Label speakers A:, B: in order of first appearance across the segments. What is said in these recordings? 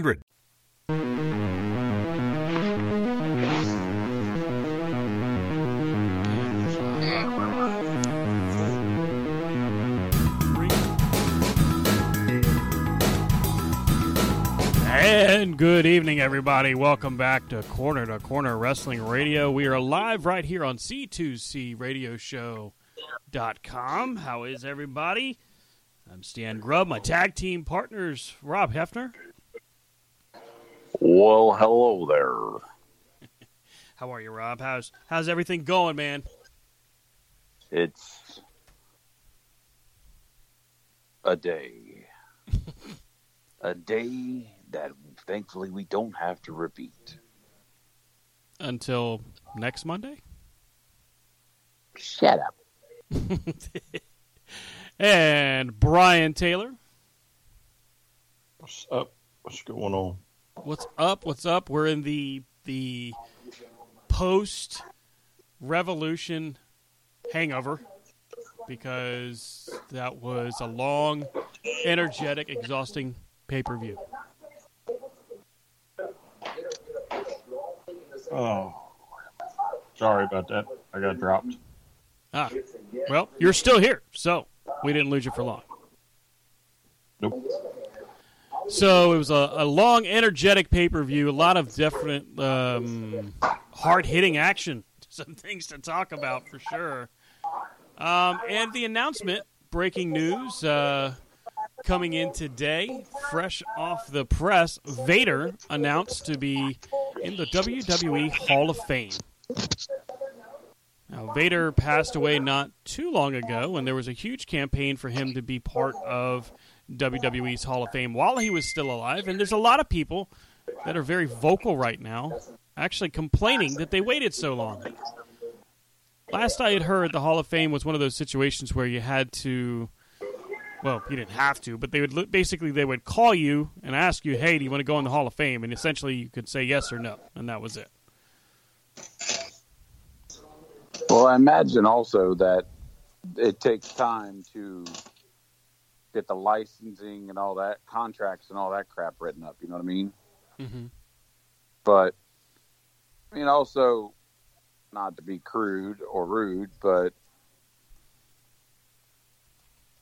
A: 888 532 3500.
B: And good evening, everybody. Welcome back to Corner to Corner Wrestling Radio. We are live right here on C2CRadioshow.com. How is everybody? I'm Stan Grubb. My tag team partners, Rob Hefner.
C: Well, hello there.
B: How are you, Rob? How's how's everything going, man?
C: It's a day. a day that thankfully we don't have to repeat.
B: Until next Monday?
C: Shut up.
B: and Brian Taylor.
D: What's up? What's going on?
B: What's up? What's up? We're in the the post revolution hangover because that was a long, energetic, exhausting pay per view.
D: Oh, sorry about that. I got dropped.
B: Ah, well, you're still here, so we didn't lose you for long.
D: Nope.
B: So it was a, a long, energetic pay per view. A lot of different, um, hard hitting action. Some things to talk about for sure. Um, and the announcement, breaking news, uh, coming in today, fresh off the press. Vader announced to be in the WWE Hall of Fame. Now, Vader passed away not too long ago, and there was a huge campaign for him to be part of WWE's Hall of Fame while he was still alive. And there's a lot of people that are very vocal right now, actually complaining that they waited so long. Last I had heard, the Hall of Fame was one of those situations where you had to. Well, you didn't have to, but they would basically they would call you and ask you, "Hey, do you want to go in the Hall of Fame?" And essentially, you could say yes or no, and that was it.
C: Well, I imagine also that it takes time to get the licensing and all that contracts and all that crap written up. You know what I mean?
B: Mm-hmm.
C: But I mean, also not to be crude or rude, but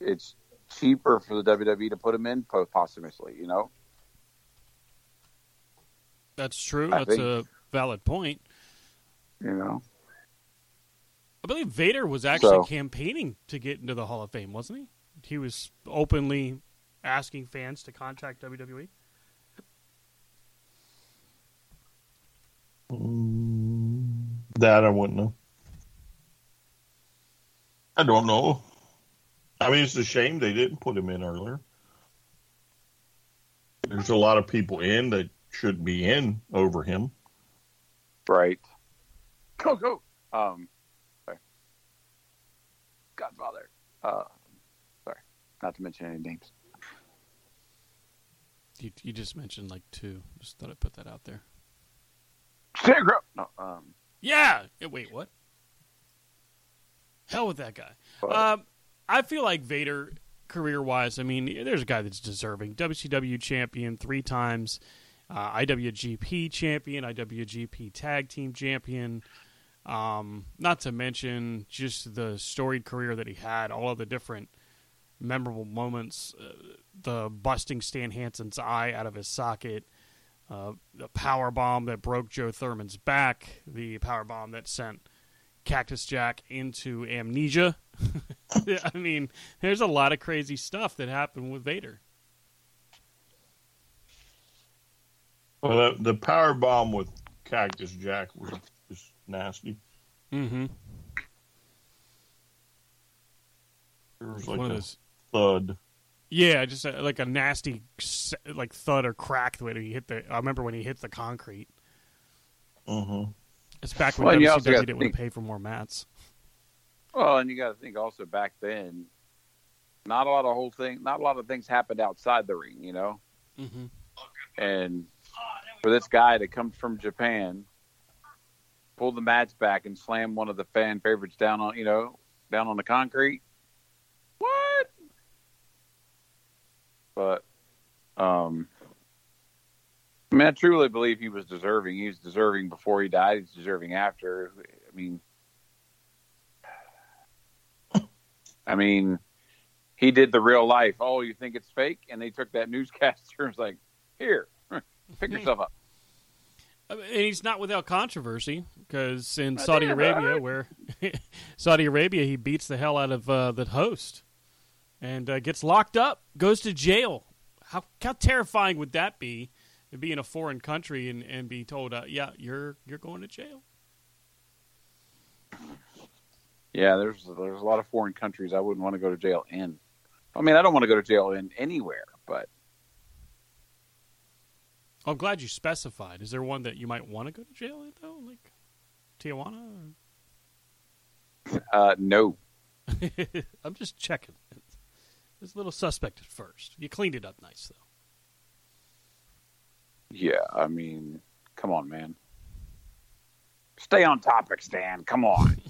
C: it's cheaper for the WWE to put him in posthumously. You know?
B: That's true.
C: I
B: That's
C: think-
B: a valid point.
C: You know?
B: I believe Vader was actually
C: So-
B: campaigning to get into the Hall of Fame, wasn't he? He was openly asking fans to contact. WWE.
D: That I wouldn't know. I don't know. I mean, it's a shame they didn't put him in earlier. There's a lot of people in that should be in over him.
C: Right. Go go. Um. Sorry. Godfather. Uh. Not to mention any names.
B: You, you just mentioned like two. Just thought I'd put that out there.
C: No, um,
B: Yeah. Yeah, Wait, what? Hell with that guy.
C: but-
B: Um, I feel like Vader, career wise, I mean, there's a guy that's deserving. WCW champion three times, uh, IWGP champion, IWGP tag team champion. Um, not to mention just the storied career that he had, all of the different memorable moments, uh, the busting Stan Hansen's eye out of his socket, uh, the power bomb that broke Joe Thurman's back, the power bomb that sent Cactus Jack into amnesia. I mean, there's a lot of crazy stuff that happened with Vader.
D: Well, the, the power bomb with Cactus Jack was just nasty.
B: Mm-hmm.
D: There was like
B: One
D: a
B: of those.
D: Thud.
B: Yeah, just a, like a nasty like thud or crack the way that he hit the. I remember when he hit the concrete.
D: Uh-huh.
B: It's back when
C: Well, and
B: WCW didn't want to pay for more mats.
C: Well, and you got to think also back then, not a lot of whole thing, not a lot of things happened outside the ring, you know.
B: Mm-hmm.
C: And for this guy to come from Japan, pull the mats back and slam one of the fan favorites down on, you know, down on the concrete. What? But, um, I mean, I truly believe he was deserving. He was deserving before he died. He's deserving after. I mean, I mean, he did the real life. Oh, you think it's fake? And they took that newscaster and was like, here, pick yourself up.
B: And he's not without controversy because in Saudi Arabia, where Saudi Arabia, he beats the hell out of uh, the host and uh, gets locked up, goes to jail. How how terrifying would that be to be in a foreign country and, and be told, uh, yeah, you're you're going to jail?
C: Yeah, there's there's a lot of foreign countries I wouldn't want to go to jail in. I mean, I don't want to go to jail in anywhere, but
B: I'm glad you specified. Is there one that you might want to go to jail in though, like Tijuana?
C: uh, no.
B: I'm just checking. It's a little suspect at first. You cleaned it up nice though.
C: Yeah, I mean, come on, man. Stay on topic, Stan. Come on.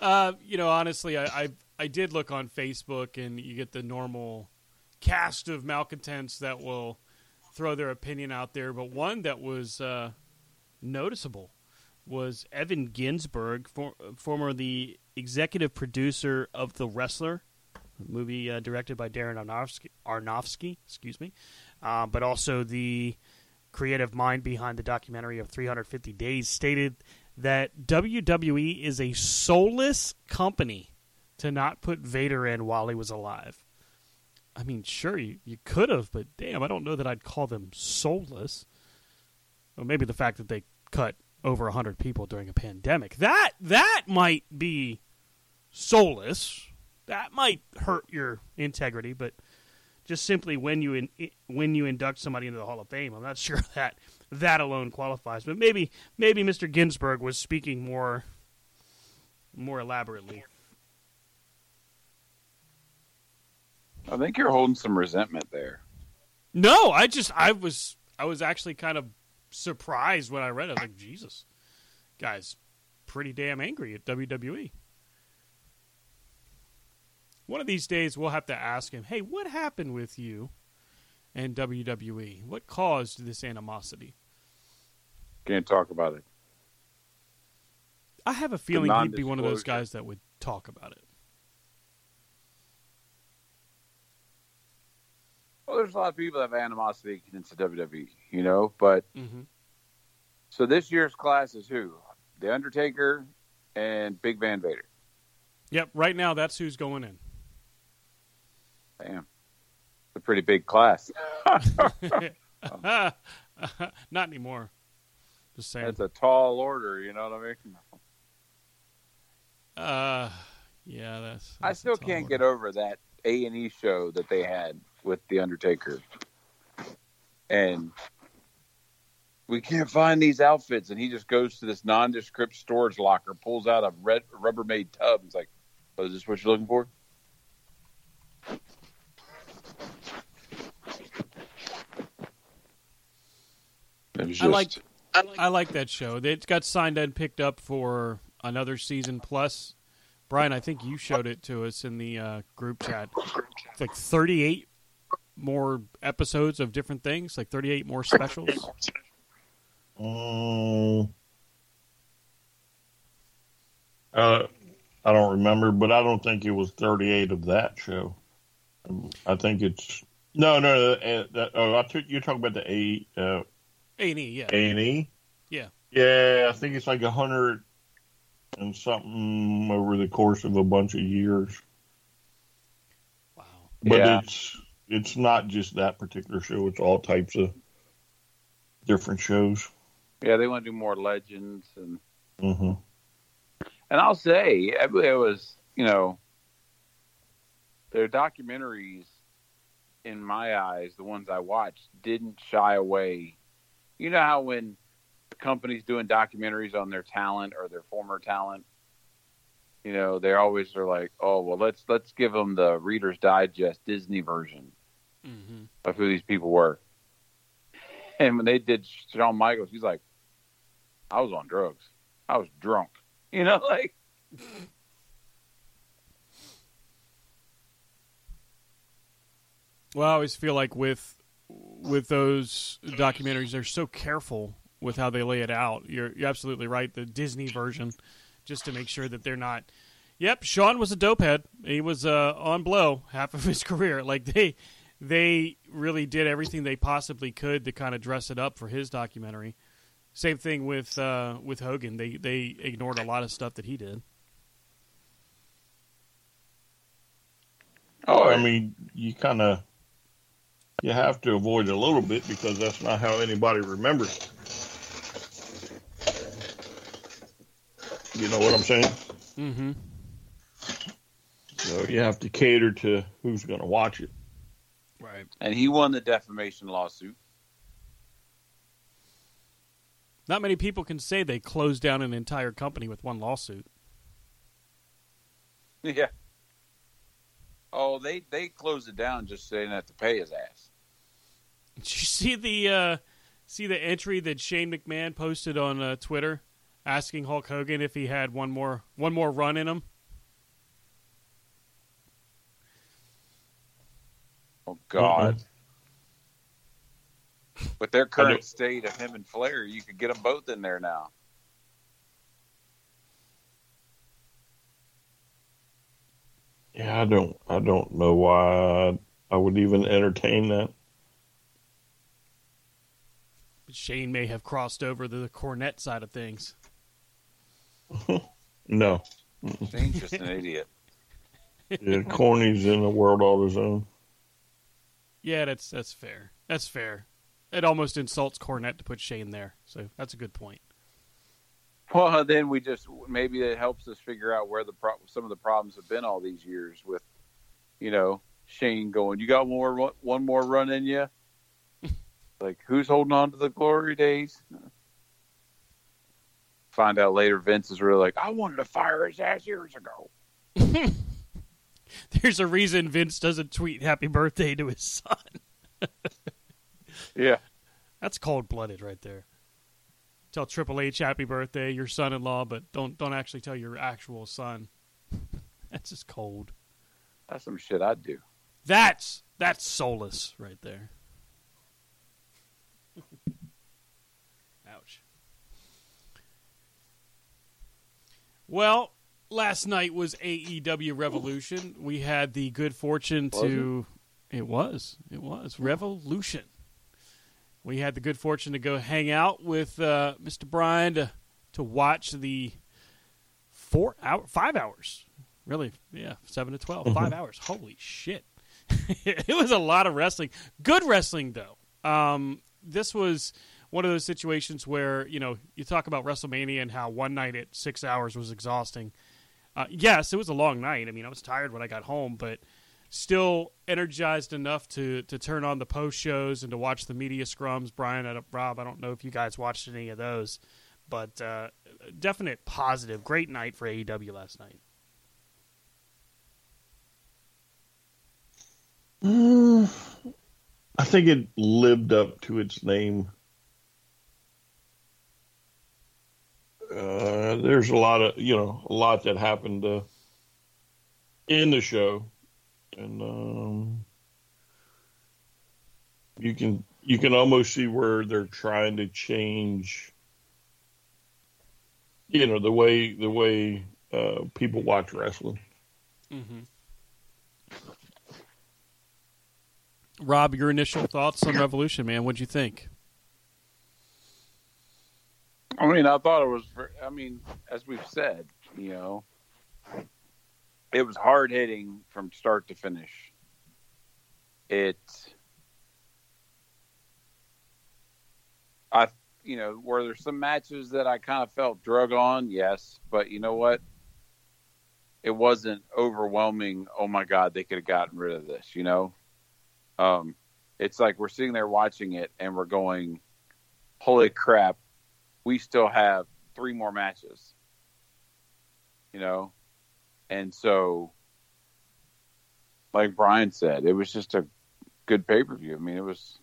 B: Uh, you know, honestly, I, I I did look on Facebook, and you get the normal cast of malcontents that will throw their opinion out there. But one that was uh, noticeable was Evan Ginzburg, for, former the executive producer of The Wrestler, movie uh, directed by Darren Aronofsky, Aronofsky excuse me, uh, but also the creative mind behind the documentary of 350 Days, stated that WWE is a soulless company to not put Vader in while he was alive. I mean, sure, you, you could have, but damn, I don't know that I'd call them soulless. Well, maybe the fact that they cut over 100 people during a pandemic. That that might be soulless. That might hurt your integrity, but just simply when you in, when you induct somebody into the Hall of Fame, I'm not sure that that alone qualifies. But maybe maybe Mr. Ginzburg was speaking more more elaborately.
C: I think you're holding some resentment there.
B: No, I just I was I was actually kind of surprised when I read it. Like Jesus, guys, pretty damn angry at WWE. One of these days, we'll have to ask him, "Hey, what happened with you and WWE? What caused this animosity?"
C: Can't talk about it.
B: I have a feeling he'd be one of those guys that would talk about it.
C: Well, there's a lot of people that have animosity against the WWE, you know. But
B: Mm-hmm.
C: so this year's class is who? The Undertaker and Big Van Vader.
B: Yep, right now that's who's going in.
C: Damn, it's a pretty big class.
B: Not anymore. Just saying.
C: That's a tall order. You know what I mean?
B: Uh, yeah, that's.
C: I still can't
B: order.
C: get over that A and E show that they had with the Undertaker, and we can't find these outfits, and he just goes to this nondescript storage locker, pulls out a red Rubbermaid tub, and is like, "Oh, is this what you're looking for?" Was
B: I like I like that show. It got signed and picked up for another season plus. Brian, I think you showed it to us in the uh, group chat. It's like 38 more episodes of different things, like 38 more specials.
D: Um, uh, I don't remember, but I don't think it was 38 of that show. Um, I think it's no, no. Uh, that, oh, I took you're talking about the A uh,
B: A&E, yeah.
D: A and E.
B: Yeah.
D: Yeah, I think it's like a hundred and something over the course of a bunch of years.
B: Wow.
D: But
C: Yeah.
D: it's it's not just that particular show. It's all types of different shows.
C: yeah, they want to do more legends and
D: hmm
C: and I'll say it was you know their documentaries in my eyes, the ones I watched, didn't shy away. You know how when companies doing documentaries on their talent or their former talent, you know, they always are like, oh well, let's let's give them the Reader's Digest Disney version
B: hmm
C: of who these people were. And when they did Shawn Michaels, he's like, I was on drugs. I was drunk. You know, like
B: Well, I always feel like with with those documentaries, they're so careful with how they lay it out. You're you're absolutely right. The Disney version, just to make sure that they're not. Yep, Shawn was a dopehead. He was uh, on blow half of his career. Like they they really did everything they possibly could to kind of dress it up for his documentary. Same thing with uh, with Hogan. They they ignored a lot of stuff that he did.
D: Oh, I mean, you kind of you have to avoid a little bit because that's not how anybody remembers. You know what I'm saying?
B: Mm-hmm.
D: So you have to cater to who's going to watch it.
B: Right.
C: and he won the defamation lawsuit.
B: Not many people can say they closed down an entire company with one lawsuit.
C: Yeah. Oh, they they closed it down just so they didn't have to pay his ass.
B: Did you see the uh, see the entry that Shane McMahon posted on uh, Twitter, asking Hulk Hogan if he had one more one more run in him?
C: Oh God. With their current state of him and Flair, you could get them both in there now.
D: Yeah, I don't I don't know why I would even entertain that.
B: Shane may have crossed over to the Cornette side of things.
D: No.
C: Shane's just an idiot.
D: Yeah, Corny's in a world all his own.
B: Yeah, that's that's fair. That's fair. It almost insults Cornette to put Shane there, so that's a good point.
C: Well, then we just maybe it helps us figure out where the pro- some of the problems have been all these years with, you know, Shane going, "You got one more one more run in you." like, who's holding on to the glory days? Find out later, Vince is really like, "I wanted to fire his ass years ago."
B: There's a reason Vince doesn't tweet "Happy Birthday" to his son.
C: Yeah,
B: That's cold blooded right there. Tell Triple H happy birthday, your son in law, but don't don't actually tell your actual son. That's just cold.
C: that's some shit I'd do.
B: That's that's soulless right there. Ouch. Well, last night was AEW Revolution. We had the good fortune to it was. It was Revolution. We had the good fortune to go hang out with uh, Mr. Bryan to to watch the four hour five hours. Really, yeah, seven to 12 five hours. Holy shit! it was a lot of wrestling. Good wrestling though. Um, this was one of those situations where you know you talk about WrestleMania and how one night at six hours was exhausting. Uh, yes, it was a long night. I mean, I was tired when I got home, but still energized enough to to turn on the post shows and to watch the media scrums. Brian, I Rob, I don't know if you guys watched any of those, but uh, definite positive. Great night for AEW last night.
D: Mm, I think it lived up to its name. Uh, there's a lot of you know a lot that happened uh, in the show and um, you can you can almost see where they're trying to change. You know the way the way uh, people watch wrestling.
B: Mm-hmm. Rob, your initial thoughts on Revolution, man? What'd you think?
C: I mean, I thought it was. I mean, as we've said, you know, it was hard hitting from start to finish. It, I, you know, were there some matches that I kind of felt drug on? Yes, but you know what? It wasn't overwhelming. Oh my God, they could have gotten rid of this. You know, um, it's like we're sitting there watching it and we're going, "Holy crap!" We still have three more matches. You know, and so, like Brian said, it was just a good pay per view. I mean, it was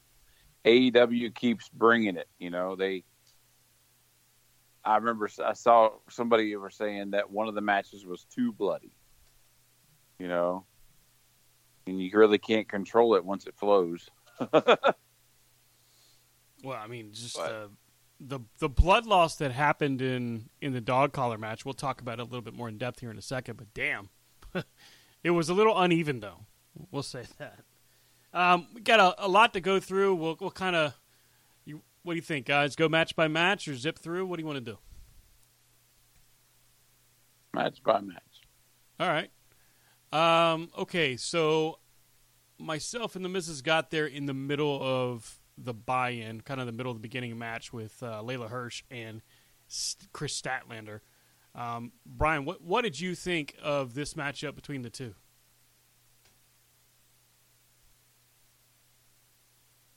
C: AEW keeps bringing it. You know, they. I remember I saw somebody were saying that one of the matches was too bloody. You know, and you really can't control it once it flows.
B: well, I mean, just uh, the the the blood loss that happened in in the dog collar match. We'll talk about it a little bit more in depth here in a second. But damn, it was a little uneven, though. We'll say that. Um, we got a, a, lot to go through. We'll, we'll kind of. You, what do you think, guys? Go match by match or zip through? What do you want to do?
C: Match by match.
B: All right. Um, okay, so myself and the missus got there in the middle of the buy-in, kind of the middle of the beginning match with uh, Leyla Hirsch and Kris Statlander. Um, Brian, what what did you think of this matchup between the two?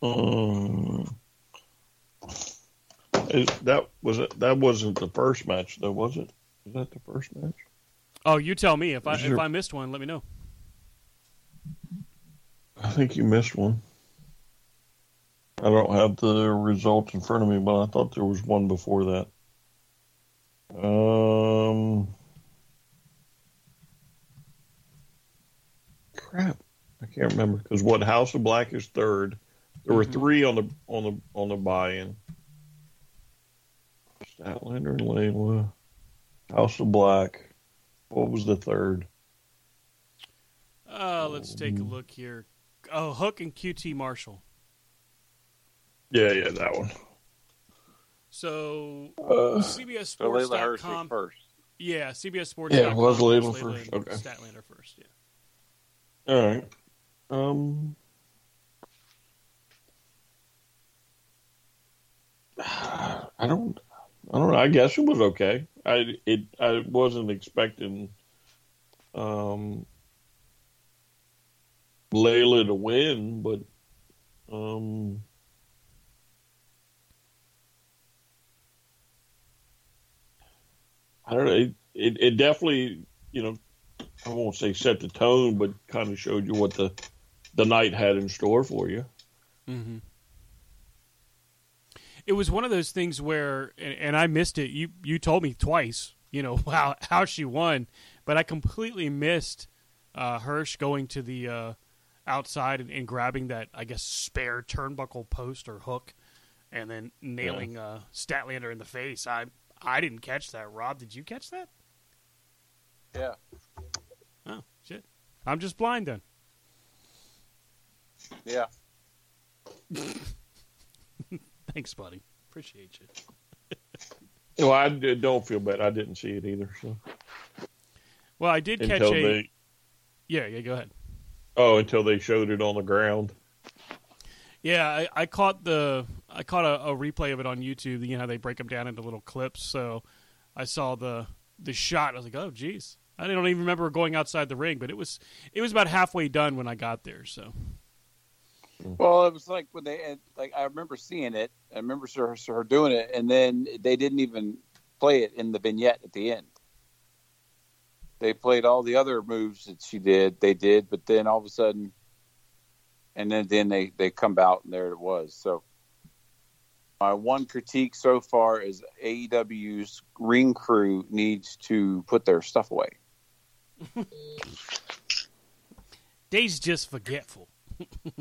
D: Um, that was it. That wasn't the first match, though, was it? Was that the first match?
B: Oh, you tell me. If I if I missed one, let me know.
D: I think you missed one. I don't have the results in front of me, but I thought there was one before that. Um, crap, I can't remember because what House of Black is third. There were mm-hmm. three on the on the on the buy-in. Statlander and Leyla, House of Black. What was the third?
B: Uh, let's take a look here. Oh, Hook and QT Marshall.
D: Yeah, yeah, that one.
B: So uh, CBS Sports.
C: So first.
B: Yeah, CBS Sports.
D: Yeah, was Leyla first. Okay.
B: Statlander first. Yeah.
D: All right. Um. I don't. I don't know. I guess it was okay. I it. I wasn't expecting. Um. Leyla to win, but um, I don't know. It, it, it, definitely, you know, I won't say set the tone, but kind of showed you what the the night had in store for you.
B: Mm-hmm. It was one of those things where, and, and I missed it. You you told me twice, you know, how how she won, but I completely missed uh, Hirsch going to the. Uh, outside and, and, grabbing that, I guess, spare turnbuckle post or hook, and then nailing yeah. uh, Statlander in the face. I I didn't catch that. Rob, did you catch that?
C: Yeah.
B: Oh shit! I'm just blind then.
C: Yeah.
B: Thanks, buddy. Appreciate you.
D: well, I don't feel bad. I didn't see it either. So.
B: Well, I did Until catch a. They... Yeah, yeah. Go ahead.
D: Oh, until they showed it on the ground.
B: Yeah, I, I caught the I caught a, a, replay of it on YouTube. You know how they break them down into little clips. So I saw the the shot. I was like, oh, geez. I don't even remember going outside the ring, but it was it was about halfway done when I got there. So.
C: Well, it was like when they like I remember seeing it. I remember her, her doing it, and then they didn't even play it in the vignette at the end they played all the other moves that she did. They did, but then all of a sudden, and then then they they come out and there it was. So My one critique so far is AEW's ring crew needs to put their stuff away.
B: Dave's just forgetful.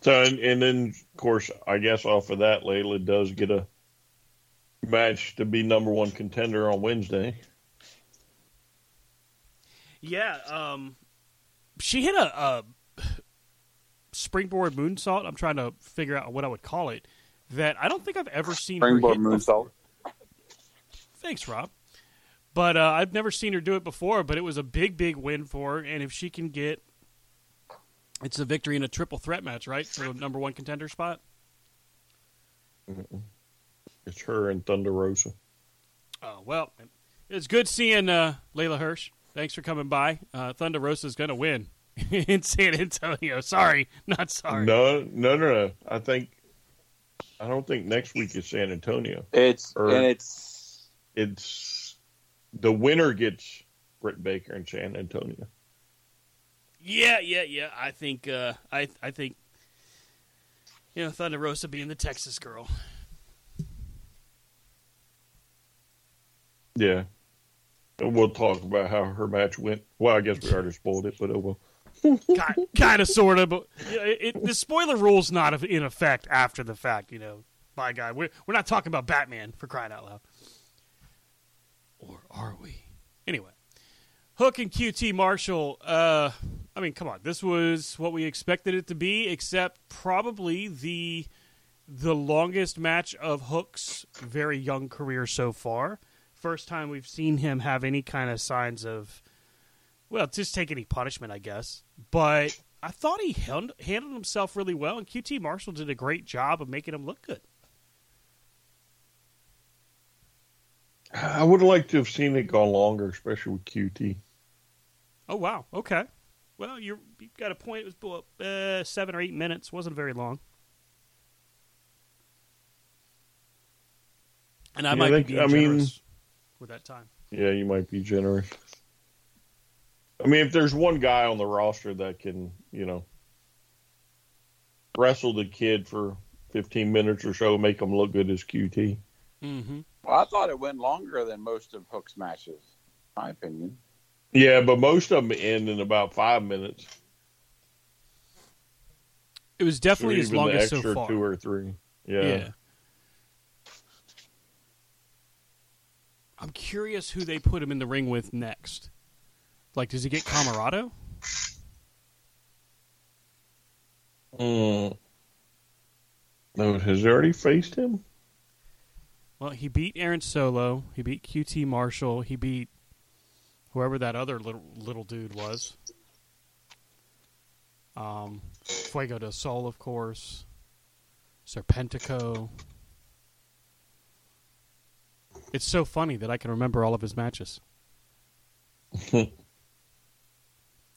D: So and, and then of course I guess off of that Leyla does get a match to be number one contender on Wednesday.
B: Yeah, um, she hit a, a springboard moonsault. I'm trying to figure out what I would call it. That I don't think I've ever seen
C: Springboard moonsault.
B: Thanks, Rob. But uh, I've never seen her do it before. But it was a big, big win for her. And if she can get, it's a victory in a triple threat match, right, for the number one contender spot.
D: It's her and Thunder Rosa.
B: Oh well, it's good seeing uh, Leyla Hirsch. Thanks for coming by. Uh, Thunder Rosa's going to win in San Antonio. Sorry, not sorry.
D: No, no, no, no. I think I don't think next week is San Antonio.
C: It's
D: Or-
C: and it's
D: It's the winner gets Britt Baker in San Antonio.
B: Yeah, yeah, yeah. I think uh, I I think you know Thunder Rosa being the Texas girl.
D: Yeah. And we'll talk about how her match went. Well, I guess we already spoiled it, but oh well.
B: kind, kind of, sort of, but it, it, the spoiler rule's not in effect after the fact. You know, by God, we're we're not talking about Batman for crying out loud, or are we? Anyway, Hook and QT Marshall. Uh, I mean, come on, this was what we expected it to be, except probably the the longest match of Hook's very young career so far. First time we've seen him have any kind of signs of well, just take any punishment, I guess. But I thought he held, handled himself really well, and QT Marshall did a great job of making him look good.
D: I would have liked to have seen it go longer, especially with QT.
B: Oh wow, okay. Well, you're, you got a point. It was uh, seven or eight minutes. wasn't very long. And I
D: Yeah,
B: might be
D: I mean-
B: generous with that time.
D: Yeah, you might be generous. I mean, if there's one guy on the roster that can, you know, wrestle the kid for 15 minutes or so, make him look good as QT.
B: Mm-hmm.
C: well, I thought it went longer than most of Hook's matches. My opinion.
D: Yeah, but most of them end in about five minutes.
B: It was definitely
D: or
B: his
D: even the
B: longest
D: extra
B: so far.
D: two or three. Yeah.
B: Yeah. I'm curious who they put him in the ring with next. Like, does he get Camarado?
D: Mm. No, has he already faced him?
B: Well, he beat Aaron Solo. He beat QT Marshall. He beat whoever that other little little dude was. Um, Fuego de Sol, of course. Serpentico. It's so funny that I can remember all of his matches. well,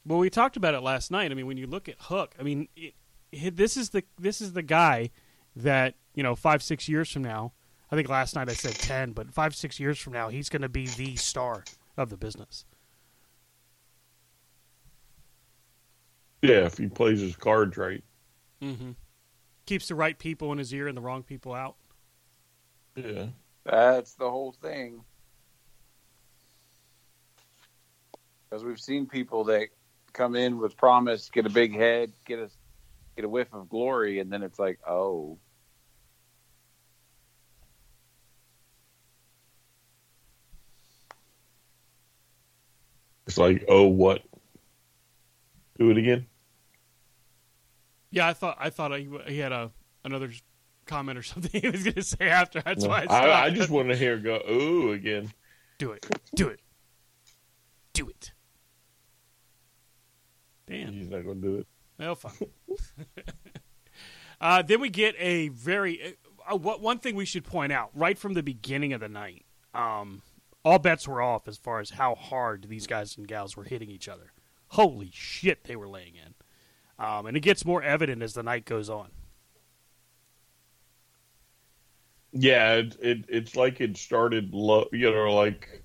B: we talked about it last night. I mean, when you look at Hook, I mean, it, it, this is the this is the guy that you know five six years from now. I think last night I said ten, but five six years from now, he's going to be the star of the business.
D: Yeah, if he plays his cards right.
B: Mm-hmm. Keeps the right people in his ear and the wrong people out.
D: Yeah.
C: That's the whole thing. Because we've seen people that come in with promise, get a big head, get a get a whiff of glory, and then it's like, oh,
D: It's like, oh, what? Do it again?
B: Yeah, I thought I thought he, he had a another comment or something he was going to say after. That's
D: No.
B: why I.
D: I, I just want to hear go, ooh, again.
B: do it, do it, do it. Damn.
D: He's not going to do it.
B: Well, fine. uh, then we get a very uh, what one thing we should point out right from the beginning of the night. Um, all bets were off as far as how hard these guys and gals were hitting each other. Holy shit, they were laying in. Um, and it gets more evident as the night goes on.
D: Yeah, it, it it's like it started low, you know, like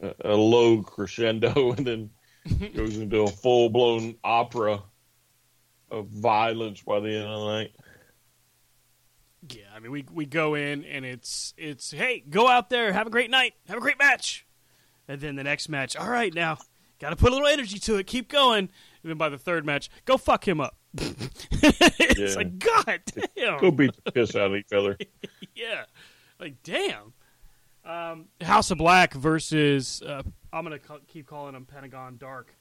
D: a, a low crescendo, and then mm-hmm. goes into a full blown opera of violence by the end of the night.
B: Yeah, I mean we we go in and it's it's hey go out there have a great night have a great match, and then the next match all right now got to put a little energy to it keep going and then by the third match go fuck him up. it's
D: Yeah.
B: like God damn.
D: Go beat the piss out of each other.
B: yeah, like damn. Um, House of Black versus uh, I'm gonna ca- keep calling them Pentagon Dark.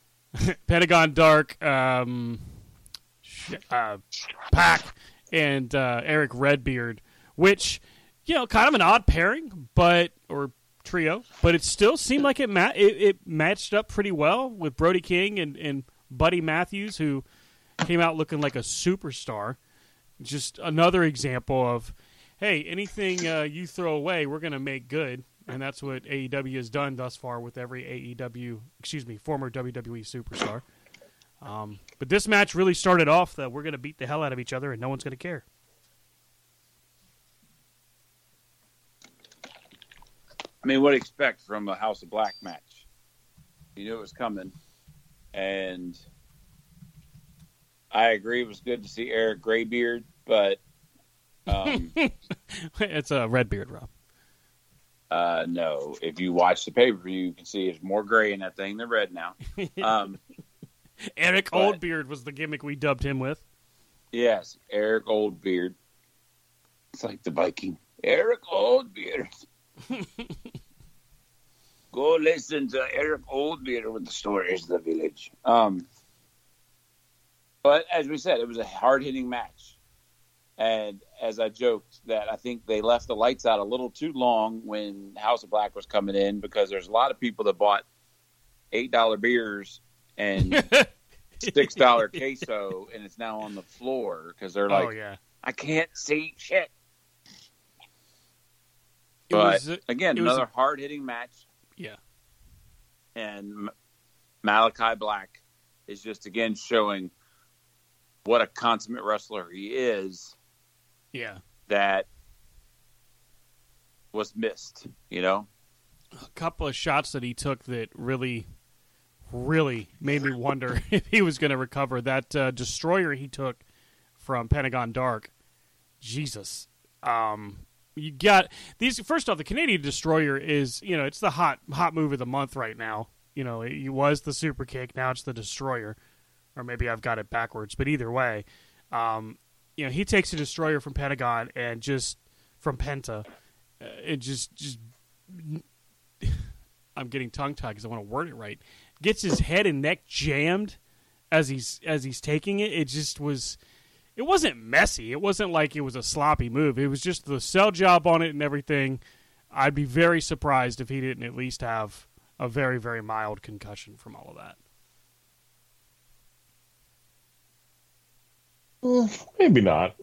B: Pentagon Dark, um, uh, PAC, and uh, Eric Redbeard, which you know, kind of an odd pairing, but or trio, but it still seemed like it ma- it, it matched up pretty well with Brody King and, and Buddy Matthews, who came out looking like a superstar. Just another example of, hey, anything uh, you throw away, we're going to make good, and that's what AEW has done thus far with every AEW, excuse me, former WWE superstar. Um, but this match really started off that we're going to beat the hell out of each other, and no one's going to care.
C: I mean, what do you expect from a House of Black match? You knew it was coming, and I agree. It was good to see Eric Graybeard, but um,
B: it's a red beard, Rob.
C: uh, no. If you watch the pay per view, you can see it's more gray in that thing than red now. Um,
B: Eric
C: But-
B: Oldbeard was the gimmick we dubbed him with.
C: yes, Eric Oldbeard. It's like the Viking. Eric Oldbeard. Go listen to Eric Oldbeard with the stories of the village. Um, but as we said, it was a hard hitting match. And as I joked, that I think they left the lights out a little too long when House of Black was coming in because there's a lot of people that bought eight dollar beers and six dollar queso, and it's now on the floor because they're like,
B: oh yeah,
C: I can't see shit.
B: it
C: But
B: was, uh,
C: again,
B: was-
C: another hard hitting match,
B: yeah.
C: and Malachi Black is just again showing what a consummate wrestler he is
B: Yeah,
C: that was missed. You know,
B: a couple of shots that he took that really, really made me wonder if he was going to recover. That uh, destroyer he took from Pentagon Dark, Jesus. Um, you got these. First off, the Canadian destroyer is you know it's the hot hot move of the month right now. You know, it was the super kick, now it's the destroyer, or maybe I've got it backwards. But either way, um, you know, he takes a destroyer from Pentagon and just from Penta, uh, it just just I'm getting tongue tied because I want to word it right. Gets his head and neck jammed as he's as he's taking it. It just was. It wasn't messy. It wasn't like it was a sloppy move. It was just the sell job on it and everything. I'd be very surprised if he didn't at least have a very very mild concussion from all of that.
D: Maybe not.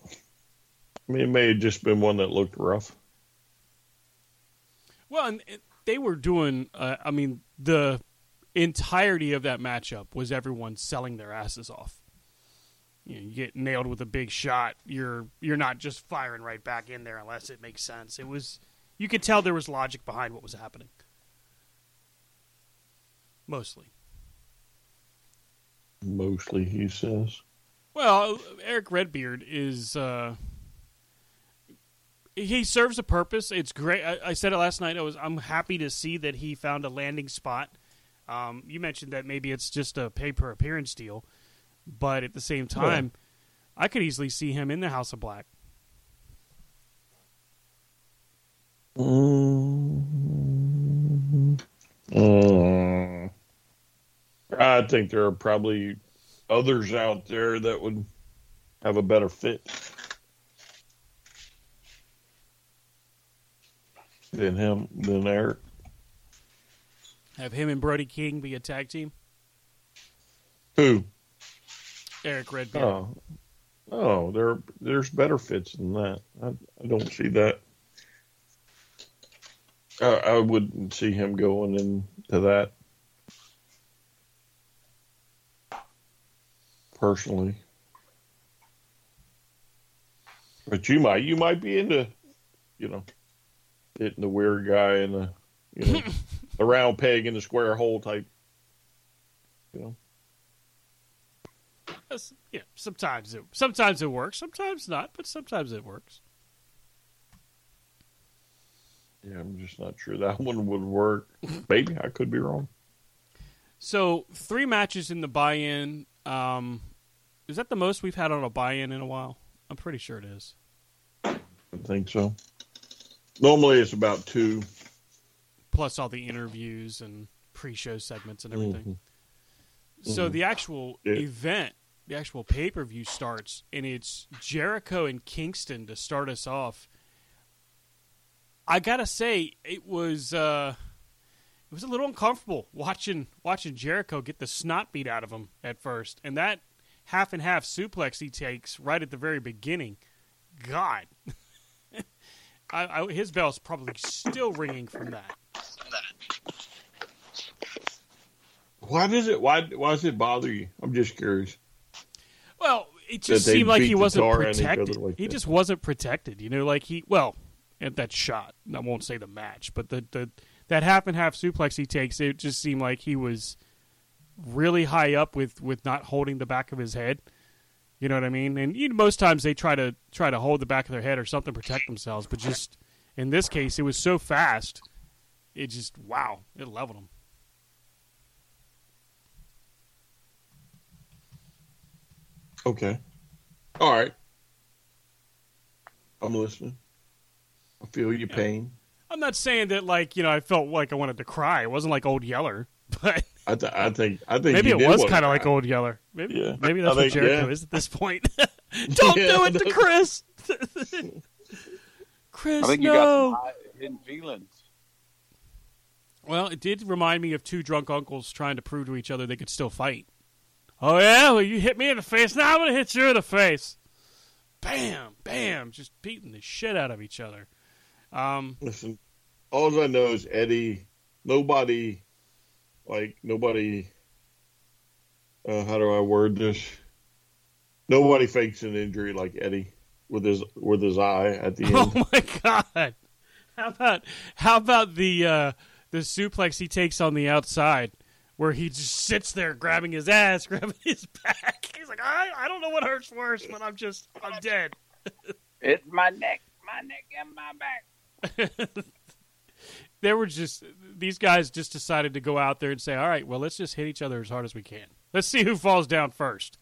D: I mean, it may have just been one that looked rough.
B: Well, and they were doing. Uh, I mean, the entirety of that matchup was everyone selling their asses off. You, know, you get nailed with a big shot, you're you're not just firing right back in there unless it makes sense. It was you could tell there was logic behind what was happening. Mostly.
D: Mostly, he says.
B: Well, Eric Redbeard is uh, he serves a purpose. It's great. I, I said it last night. I was I'm happy to see that he found a landing spot. Um, you mentioned that maybe it's just a pay per appearance deal, but at the same time, I could easily see him in the House of Black.
D: Mm. I think there are probably others out there that would have a better fit than him, than Eric.
B: Have him and Brody King be a tag team.
D: Who?
B: Eric Redbeard.
D: Oh, oh, there, there's better fits than that. I, I don't see that. I, I wouldn't see him going into that personally. But you might, you might be into, you know, hitting the weird guy and the, you know, the round peg in the square hole type. You know.
B: yeah, sometimes it sometimes it works, sometimes not, but sometimes it works.
D: Yeah, I'm just not sure that one would work. Maybe I could be wrong.
B: So three matches in the buy-in. Um, is that the most we've had on a buy-in in a while? I'm pretty sure it is.
D: I think so. Normally it's about two.
B: Plus all the interviews and pre-show segments and everything.
D: Mhm.
B: So the actual
D: Yeah.
B: event, the actual pay-per-view starts, and it's Jericho and Kingston to start us off. I gotta say, it was uh, it was a little uncomfortable watching watching Jericho get the snot beat out of him at first, and that half and half suplex he takes right at the very beginning. God, I, I, his bell's probably still ringing from that.
D: Why does it? Why? Why does it bother you? I'm just curious.
B: Well, it just seemed like he wasn't
D: tar out of each other
B: protected.
D: like
B: he
D: that.
B: just wasn't protected. You know, like he well, at that shot. I won't say the match, but the the that half and half suplex he takes, it just seemed like he was really high up with with not holding the back of his head. You know what I mean? And you know, most times they try to try to hold the back of their head or something protect themselves, but just in this case, it was so fast. It just wow, it leveled him.
D: Okay. All right. I'm listening. I feel your pain.
B: I'm not saying that like you know I felt like I wanted to cry. It wasn't like Old Yeller, but
D: I, th- I think. I think
B: maybe it was kind of like. Old Yeller. Maybe
D: Yeah.
B: maybe
D: I
B: that's what
D: think,
B: Jericho
D: yeah.
B: is at this point. Don't
D: Yeah,
B: do it to Chris. Chris,
C: I think you
B: no.
C: got some hidden feelings.
B: Well, it did remind me of two drunk uncles trying to prove to each other they could still fight. Oh yeah, well you hit me in the face. Now I'm gonna hit you in the face. Bam, bam, just beating the shit out of each other. Um,
D: Listen, all I know is Eddie. Nobody, like nobody. Uh, how do I word this? Nobody fakes an injury like Eddie with his with his eye at the end.
B: Oh my god! How about how about the uh, the suplex he takes on the outside, where he just sits there grabbing his ass, grabbing his back. He's like, I I don't know what hurts worse, but I'm just I'm dead.
C: It's my neck, my neck, and my back.
B: They were just these guys just decided to go out there and say, all right, well let's just hit each other as hard as we can. Let's see who falls down first.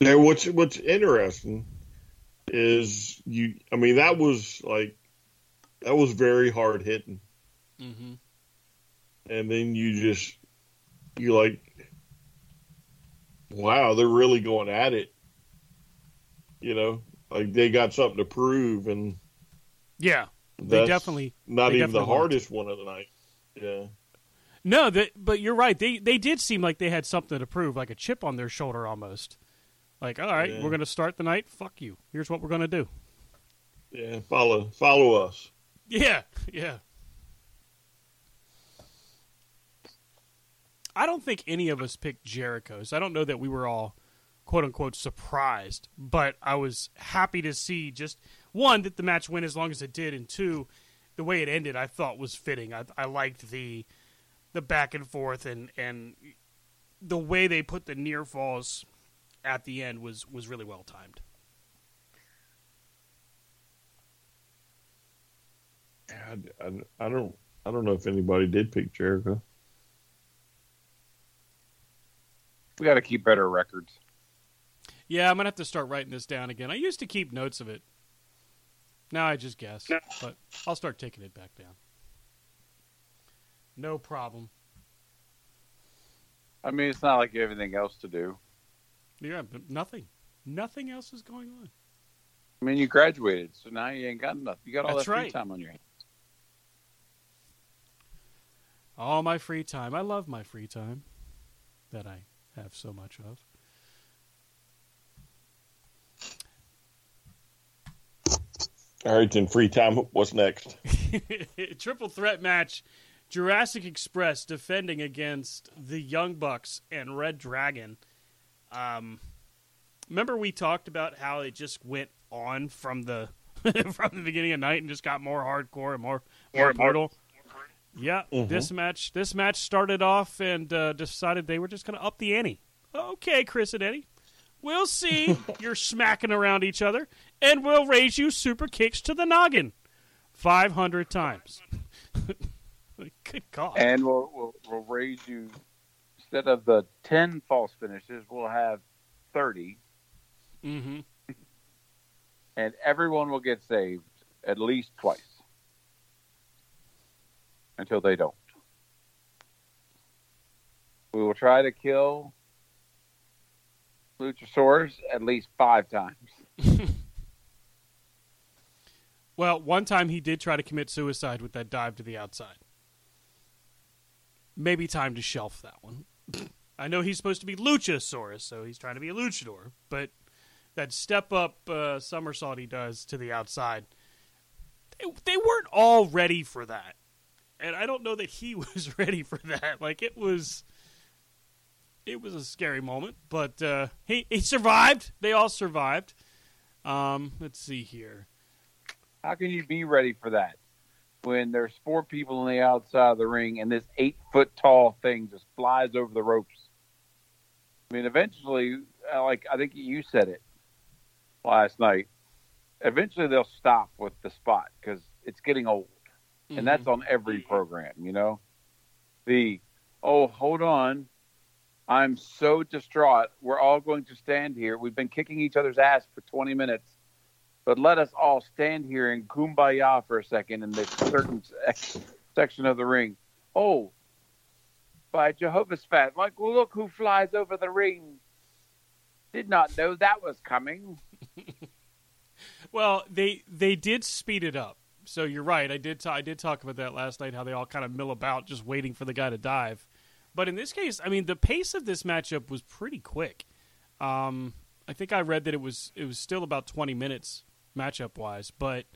D: Now, what's what's interesting is you. I mean, that was like that was very hard hitting,
B: Mm-hmm.
D: and then you just you like, wow, they're really going at it. You know, like they got something to prove, and
B: Yeah, they definitely
D: not
B: they
D: even the
B: definitely worked.
D: hardest one of the night. Yeah,
B: No, that, but you're right. They they did seem like they had something to prove, like a chip on their shoulder almost. Like, all right,
D: Yeah.
B: we're going to start the night. Fuck you. Here's what we're going to do.
D: yeah. Follow follow us.
B: Yeah, yeah. I don't think any of us picked Jericho's. I don't know that we were all quote unquote surprised, but I was happy to see just one that the match went as long as it did, and two, the way it ended. I thought was fitting. I, I liked the the back and forth and and the way they put the near falls at the end was was really well timed.
D: I, I, I don't I don't know if anybody did pick Jericho.
C: We got to keep better records.
B: Yeah, I'm gonna have to start writing this down again. I used to keep notes of it. Now I just guess, but I'll start taking it back down. No problem.
C: I mean, it's not like you have anything else to do.
B: Yeah, but nothing. Nothing else is going on.
C: I mean, you graduated, so now you ain't got nothing. You got all
B: That's
C: that free
B: right.
C: time on your hands.
B: All my free time. I love my free time that I have so much of.
D: All right, then free time. What's next?
B: Triple threat match. Jurassic Express defending against the Young Bucks and Red Dragon. Um, remember we talked about how it just went on from the from the beginning of night and just got more hardcore and more more brutal. Yeah, this match this match started off and uh, decided they were just going to up the ante. Okay, Chris and Eddie, we'll see. You're smacking around each other, and we'll raise you super kicks to the noggin, five hundred times. Good God!
C: And we'll, we'll we'll raise you instead of the ten false finishes, we'll have thirty,
B: mm-hmm.
C: and everyone will get saved at least twice until they don't. We will try to kill Luchasaurus at least five times.
B: Well, one time he did try to commit suicide with that dive to the outside. Maybe time to shelf that one. I know he's supposed to be Luchasaurus, so he's trying to be a luchador, but that step up uh, somersault he does to the outside, they, they weren't all ready for that. And I don't know that he was ready for that. Like it was it was a scary moment, but uh, he he survived. They all survived. Um, let's see here.
C: How can you be ready for that when there's four people on the outside of the ring and this eight foot tall thing just flies over the ropes? I mean, eventually, uh, like I think you said it last night. Eventually, they'll stop with the spot because it's getting old, and that's on every program. You know, the oh, hold on, I'm so distraught. We're all going to stand here. We've been kicking each other's ass for 20 minutes but let us all stand here and kumbaya for a second in this certain sec- section of the ring. Oh, by Jehovah's fat, like, look who flies over the ring. Did not know that was coming.
B: Well, they they did speed it up. So you're right. I did ta- I did talk about that last night. How they all kind of mill about just waiting for the guy to dive. But in this case, I mean, the pace of this matchup was pretty quick. Um, I think I read that it was it was still about 20 minutes matchup wise, but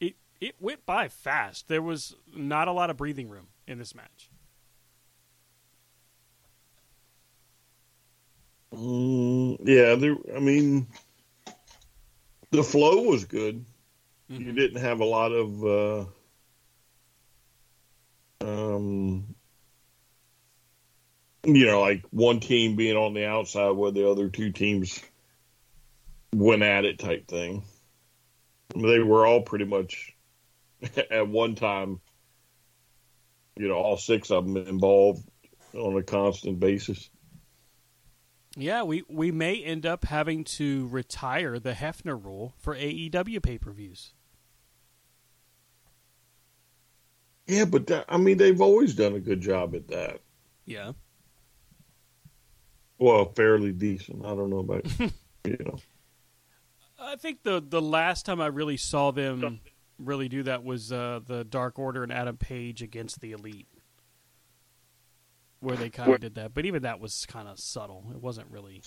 B: it it went by fast. There was not a lot of breathing room in this match.
D: Mm, yeah, there. I mean, the flow was good. You didn't have a lot of, uh, um, you know, like one team being on the outside where the other two teams went at it type thing. They were all pretty much at one time, you know, all six of them involved on a constant basis.
B: Yeah, we, we may end up having to retire the Hefner rule for AEW pay per views.
D: Yeah, but that, I mean, they've always done a good job at that.
B: Yeah.
D: Well, fairly decent. I don't know about you know.
B: I think the the last time I really saw them really do that was uh, the Dark Order and Adam Page against the Elite, where they kind of did that. But even that was kind of subtle. It wasn't really.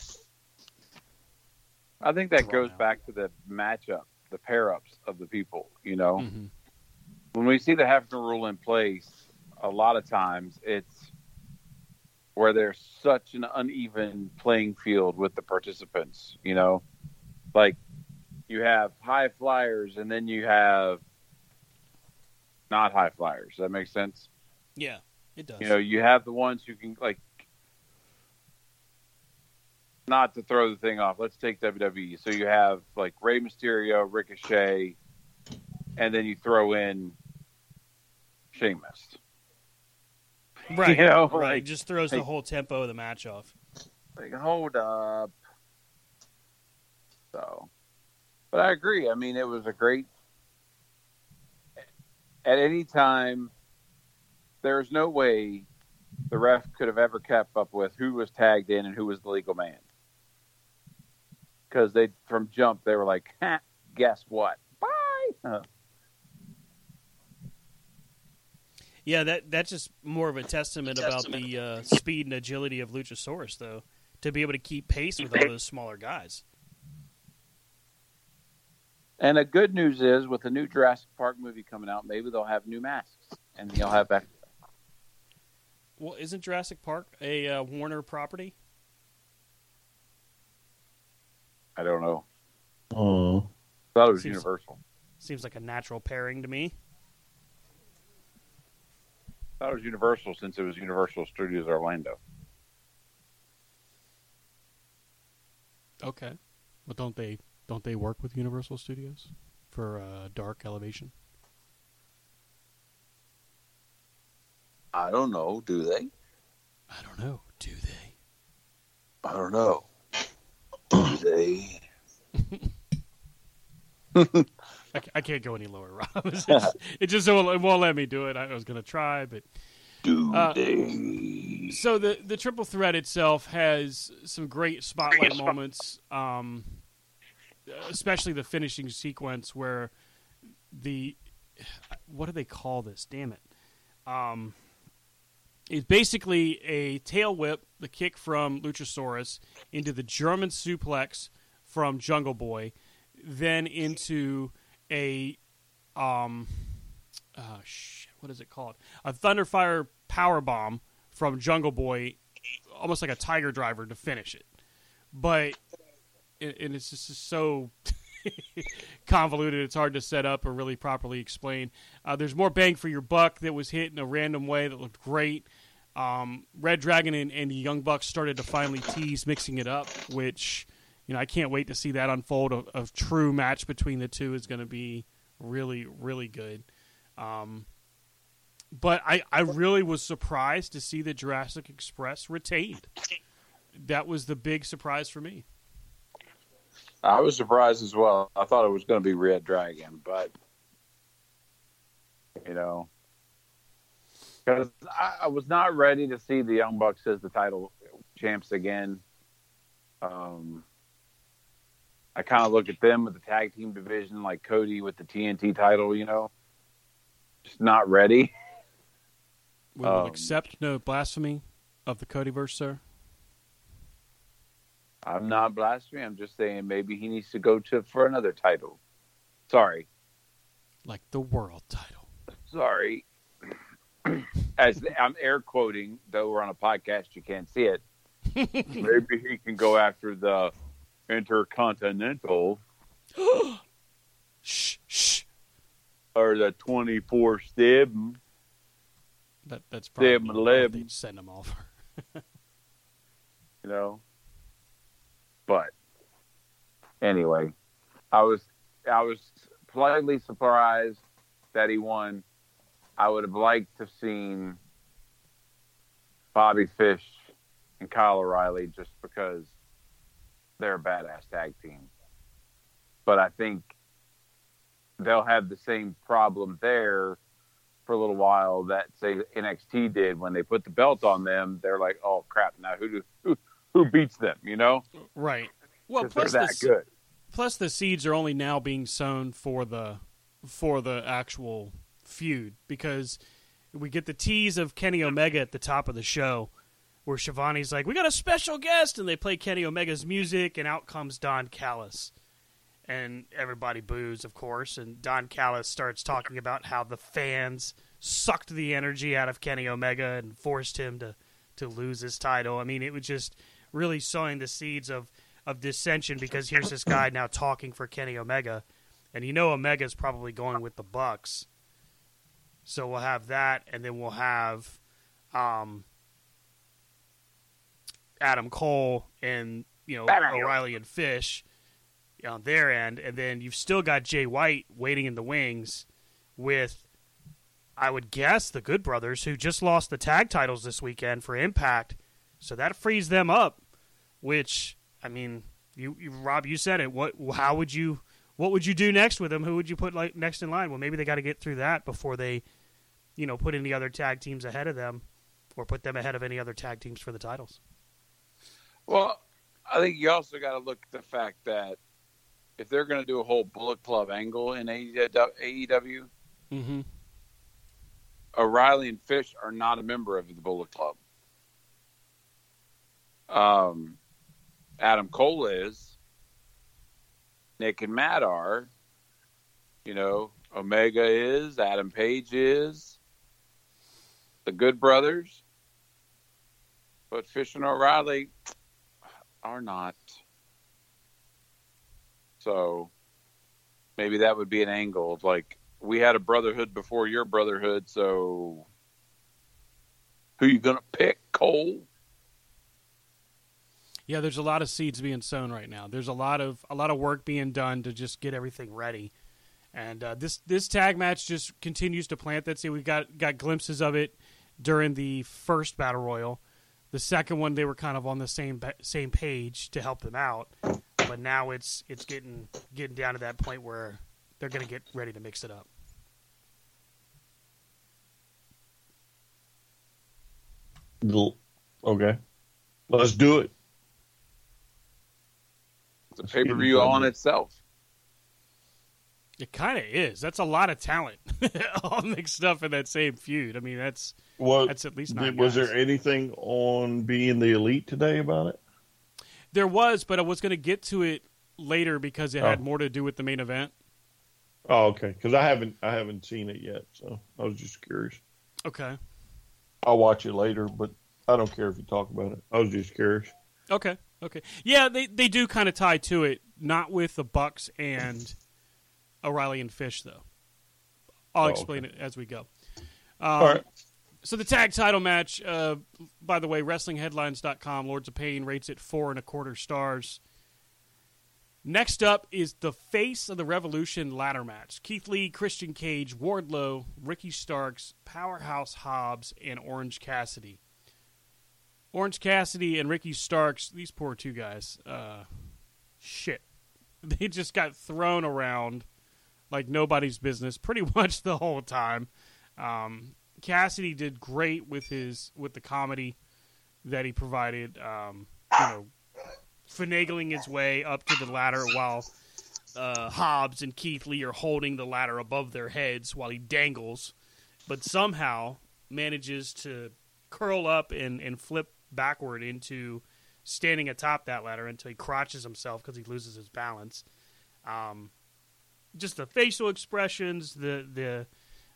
C: I think that goes
B: out.
C: back to the matchup, the pair ups of the people. You know,
B: Mhm.
C: when we see the Hefner rule in place, a lot of times it's where there's such an uneven playing field with the participants. You know, like you have high flyers and then you have not high flyers. Does that makes sense?
B: Yeah, it does.
C: You know, you have the ones who can like not to throw the thing off. Let's take WWE. So you have like Rey Mysterio, Ricochet, and then you throw in Sheamus.
B: right,
C: you know,
B: right.
C: like-
B: just throws the
C: like-
B: whole tempo of the match off.
C: Like, hold up. So, but I agree. I mean, it was a great. At any time, there's no way the ref could have ever kept up with who was tagged in and who was the legal man. Because they, from jump, they were like, ha, guess what? Bye. Uh,
B: Yeah, that that's just more of a testament, about the uh, speed and agility of Luchasaurus, though, to be able to keep pace with all those smaller guys.
C: and the good news is, with the new Jurassic Park movie coming out, maybe they'll have new masks and they'll have back.
B: Well, isn't Jurassic Park a uh, Warner property?
C: I don't know.
D: Oh,
C: I thought it was
B: Seems-
C: Universal.
B: Seems like a natural pairing to me.
C: That was Universal since it was Universal Studios Orlando.
B: Okay, but don't they don't they work with Universal Studios for uh, Dark Elevation?
C: I don't know. Do they?
B: I don't know. Do they?
C: I don't know. Do they?
B: I, I can't go any lower, Rob. It's just- it just won't, it won't let me do it. I was going to try, but Uh, so the the triple threat itself has some great spotlight moments, um, especially the finishing sequence where the what do they call this? Damn it! Um, it's basically a tail whip, the kick from Luchasaurus into the German suplex from Jungle Boy, then into a um, uh, shit, what is it called? A Thunderfire power bomb from Jungle Boy, almost like a Tiger Driver to finish it. But and it's just so convoluted; it's hard to set up or really properly explain. Uh, there's more bang for your buck that was hit in a random way that looked great. Um, Red Dragon and, and the Young Bucks started to finally tease mixing it up, which you know I can't wait to see that unfold. A, a true match between the two is going to be really, really good. Um, but I, I really was surprised to see the Jurassic Express retained. That was the big surprise for me.
C: I was surprised as well. I thought it was going to be Red Dragon, but you know, because I, I was not ready to see the Young Bucks as the title champs again. Um, I kind of look at them with the tag team division, like Cody with the TNT title. You know, just not ready.
B: We will
C: Um,
B: accept no blasphemy of the Codyverse, sir.
C: I'm not blaspheming. I'm just saying maybe he needs to go to for another title. Sorry,
B: Like the world title.
C: sorry. As I'm air quoting, though we're on a podcast, you can't see it. Maybe he can go after the Intercontinental
B: Shh, shh.
C: or the 24 7.
B: That, that's probably what
C: eleven.
B: they'd send him off.
C: you know. But anyway, I was I was politely surprised that he won. I would have liked to have seen Bobby Fish and Kyle O'Reilly just because they're a badass tag team. But I think they'll have the same problem there for a little while that say NXT did when they put the belt on them. They're like, oh crap! Now who do who who beats them? You know,
B: right. Well, plus
C: they're
B: the,
C: good.
B: plus the seeds are only now being sown for the for the actual feud because we get the tease of Kenny Omega at the top of the show where Schiavone's like, "We got a special guest," and they play Kenny Omega's music, and out comes Don Callis, and everybody boos, of course, and Don Callis starts talking about how the fans sucked the energy out of Kenny Omega and forced him to to lose his title. I mean, it was just really sowing the seeds of of dissension because here's this guy now talking for Kenny Omega, and you know Omega's probably going with the Bucks. So we'll have that, and then we'll have um, Adam Cole and you know O'Reilly and Fish on their end, and then you've still got Jay White waiting in the wings with, I would guess, the Good Brothers who just lost the tag titles this weekend for Impact, so that frees them up. Which I mean, you, you Rob, you said it. What? How would you? What would you do next with them? Who would you put like next in line? Well, maybe they got to get through that before they, you know, put any other tag teams ahead of them, or put them ahead of any other tag teams for the titles.
C: Well, I think you also got to look at the fact that if they're going to do a whole Bullet Club angle in AEW,
B: Mm-hmm.
C: O'Reilly and Fish are not a member of the Bullet Club. Um, Adam Cole is. Nick and Matt are. You know, Omega is. Adam Page is. The Good Brothers. But Fish and O'Reilly are not. So maybe that would be an angle of like we had a brotherhood before your brotherhood, so Who you to pick? Cole?
B: Yeah, there's a lot of seeds being sown right now. There's a lot of a lot of work being done to just get everything ready. And uh, this this tag match just continues to plant that. See, we got got glimpses of it during the first battle royal. The second one, they were kind of on the same same page to help them out, but now it's it's getting getting down to that point where they're going to get ready to mix it up.
D: Okay, let's do it.
C: It's a pay per view all on itself.
B: It kind of is. That's a lot of talent all mixed up in that same feud. I mean, that's
D: well,
B: that's at least nine.
D: Was
B: guys.
D: there anything on being the elite today about it?
B: There was, but I was going to get to it later because it
D: Oh.
B: had more to do with the main event.
D: Oh, okay. Because I haven't I haven't seen it yet, so I was just curious.
B: Okay.
D: I'll watch it later, but I don't care if you talk about it. I was just curious.
B: Okay. Okay. Yeah, they they do kind of tie to it, not with the Bucks and O'Reilly and Fish though. I'll
D: Oh,
B: explain
D: okay.
B: it as we go. Um,
D: All right.
B: So the tag title match, uh, by the way, WrestlingHeadlines.com, Lords of Pain rates it four and a quarter stars. Next up is the Face of the Revolution ladder match. Keith Lee, Christian Cage, Wardlow, Ricky Starks, Powerhouse Hobbs, and Orange Cassidy. Orange Cassidy and Ricky Starks, these poor two guys, uh, shit. They just got thrown around like nobody's business pretty much the whole time. Um, Cassidy did great with his with the comedy that he provided. Um, you know, finagling his way up to the ladder while uh, Hobbs and Keith Lee are holding the ladder above their heads while he dangles, but somehow manages to curl up and, and flip backward into standing atop that ladder until he crotches himself because he loses his balance. Um, just the facial expressions, the the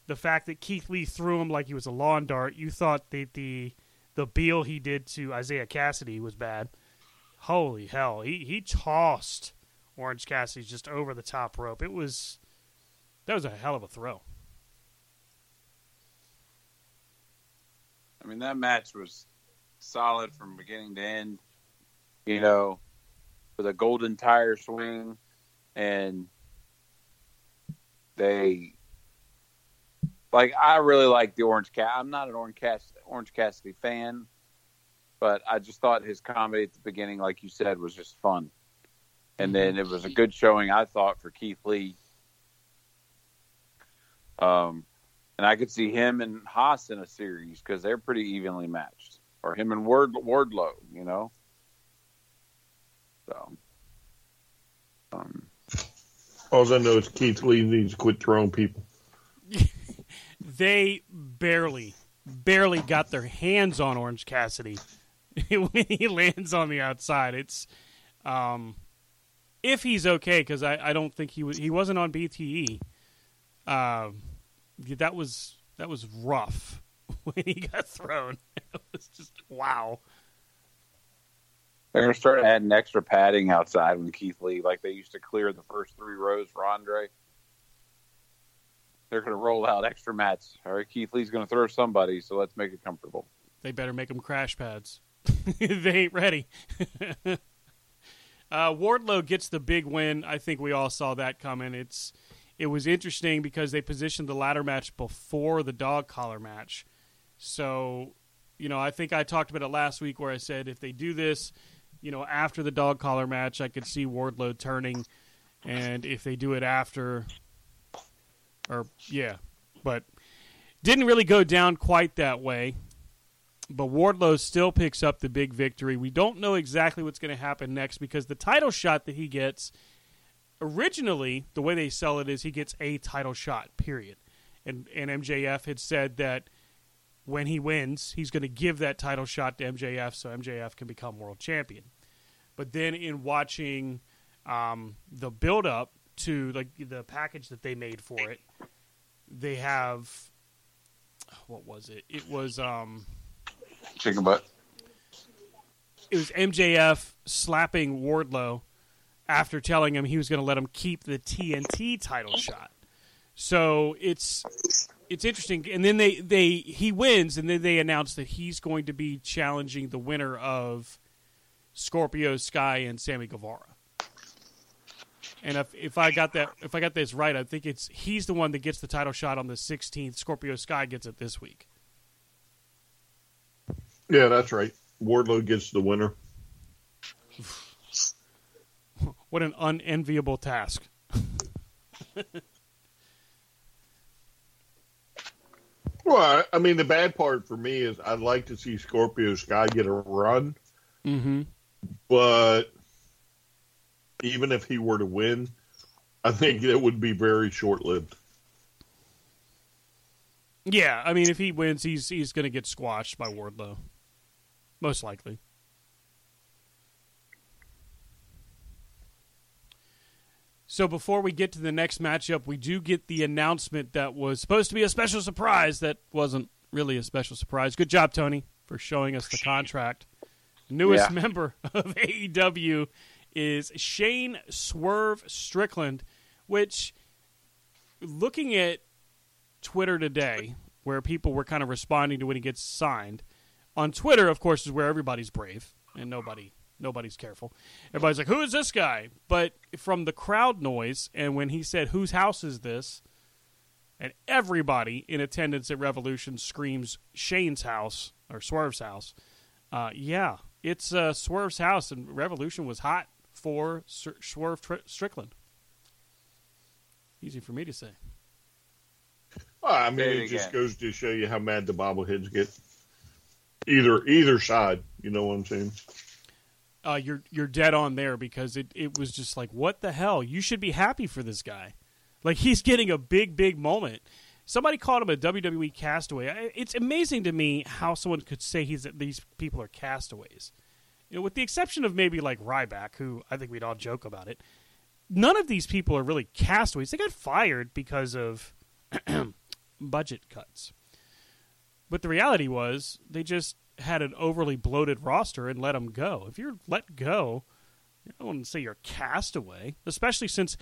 B: the fact that Keith Lee threw him like he was a lawn dart. You thought that the the Beal he did to Isiah Kassidy was bad. Holy hell, he he tossed Orange Cassidy just over the top rope. It was that was a hell of a throw.
C: I mean, that match was solid from beginning to end. You know, with a golden tire swing, and they like. I really like the Orange Cat. I'm not an Orange Cass- Orange Cassidy fan, but I just thought his comedy at the beginning, like you said, was just fun. And then it was a good showing, I thought, for Keith Lee. Um, and I could see him and Haas in a series because they're pretty evenly matched, or him and Ward Wardlow, you know. So, um,
D: All I know is Keith Lee needs to quit throwing people.
B: They barely, barely got their hands on Orange Cassidy when he lands on the outside. It's um, if he's okay because I, I don't think he was he wasn't on BTE. Um, that was that was rough when he got thrown. It was just wow.
C: they're gonna start adding extra padding outside when Keith Lee, like they used to clear the first three rows for Andre. They're gonna roll out extra mats. All right, Keith Lee's gonna throw somebody, so let's make it comfortable.
B: They better make them crash pads. they ain't ready. uh, Wardlow gets the big win. I think we all saw that coming. It's it was interesting because they positioned the ladder match before the dog collar match. So, you know, I think I talked about it last week where I said if they do this, you know, after the dog collar match, I could see Wardlow turning, and if they do it after, or yeah, but didn't really go down quite that way but Wardlow still picks up the big victory. We don't know exactly what's going to happen next because the title shot that he gets originally, the way they sell it is he gets a title shot, period. And and MJF had said that when he wins, he's going to give that title shot to MJF so MJF can become world champion. But then in watching um, the build up to like the package that they made for it, they have what was it? It was um
C: Chicken butt.
B: it was MJF slapping Wardlow after telling him he was going to let him keep the TNT title shot. So it's it's interesting. And then they they he wins, and then they announce that he's going to be challenging the winner of Scorpio Sky and Sammy Guevara. And if if I got that if I got this right, I think it's he's the one that gets the title shot on the 16th. Scorpio Sky gets it this week.
D: Yeah, that's right. Wardlow gets the winner.
B: What an unenviable task.
D: Well, I mean, the bad part for me is I'd like to see Scorpio Sky get a run,
B: Mm-hmm.
D: but even if he were to win, I think it would be very short lived.
B: Yeah, I mean, if he wins, he's he's going to get squashed by Wardlow, most likely. So before we get to the next matchup, we do get the announcement that was supposed to be a special surprise that wasn't really a special surprise. Good job, Tony, for showing us the contract. Newest
C: Yeah.
B: member of AEW is Shane Swerve Strickland, which, looking at Twitter today, where people were kind of responding to when he gets signed. On Twitter, of course, is where everybody's brave and nobody nobody's careful. Everybody's like, "Who is this guy?" But from the crowd noise and when he said, "Whose house is this?" and everybody in attendance at Revolution screams Shane's house or Swerve's house. Uh, yeah, it's uh, Swerve's house, and Revolution was hot for Sir- Swerve Tr- Strickland. Easy for me to say.
D: Well, I mean, it,
C: it
D: just goes to show you how mad the bobbleheads get. Either either side, you know what I'm saying?
B: uh, you're you're dead on there because it, it was just like what the hell you should be happy for this guy like he's getting a big big moment somebody called him a WWE castaway it's amazing to me how someone could say he's these people are castaways you know with the exception of maybe like Ryback who I think we'd all joke about it none of these people are really castaways they got fired because of budget cuts but the reality was they just had an overly bloated roster and let them go. If you're let go, I to say you're castaway, especially since,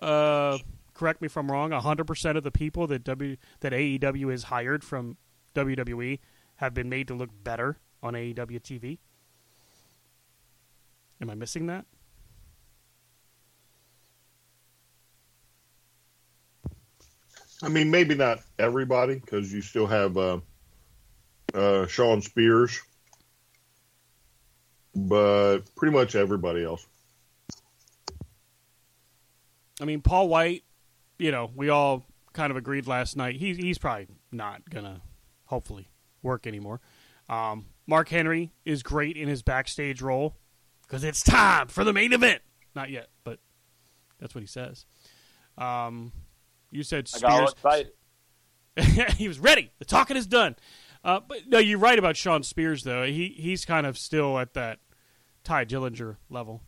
B: uh, correct me if I'm wrong, 100% of the people that W that AEW has hired from WWE have been made to look better on AEW TV. Am I missing that?
D: I mean, maybe not everybody because you still have uh, uh, Shawn Spears, but pretty much everybody else.
B: I mean, Paul White, you know, we all kind of agreed last night. He's he's probably not gonna, hopefully, work anymore. Um, Mark Henry is great in his backstage role because it's time for the main event. Not yet, but that's what he says. Um, you said
C: I got
B: Spears.
C: excited.
B: he was ready. The talking is done. Uh, but no, you're right about Shawn Spears though. He he's kind of still at that Tye Dillinger level.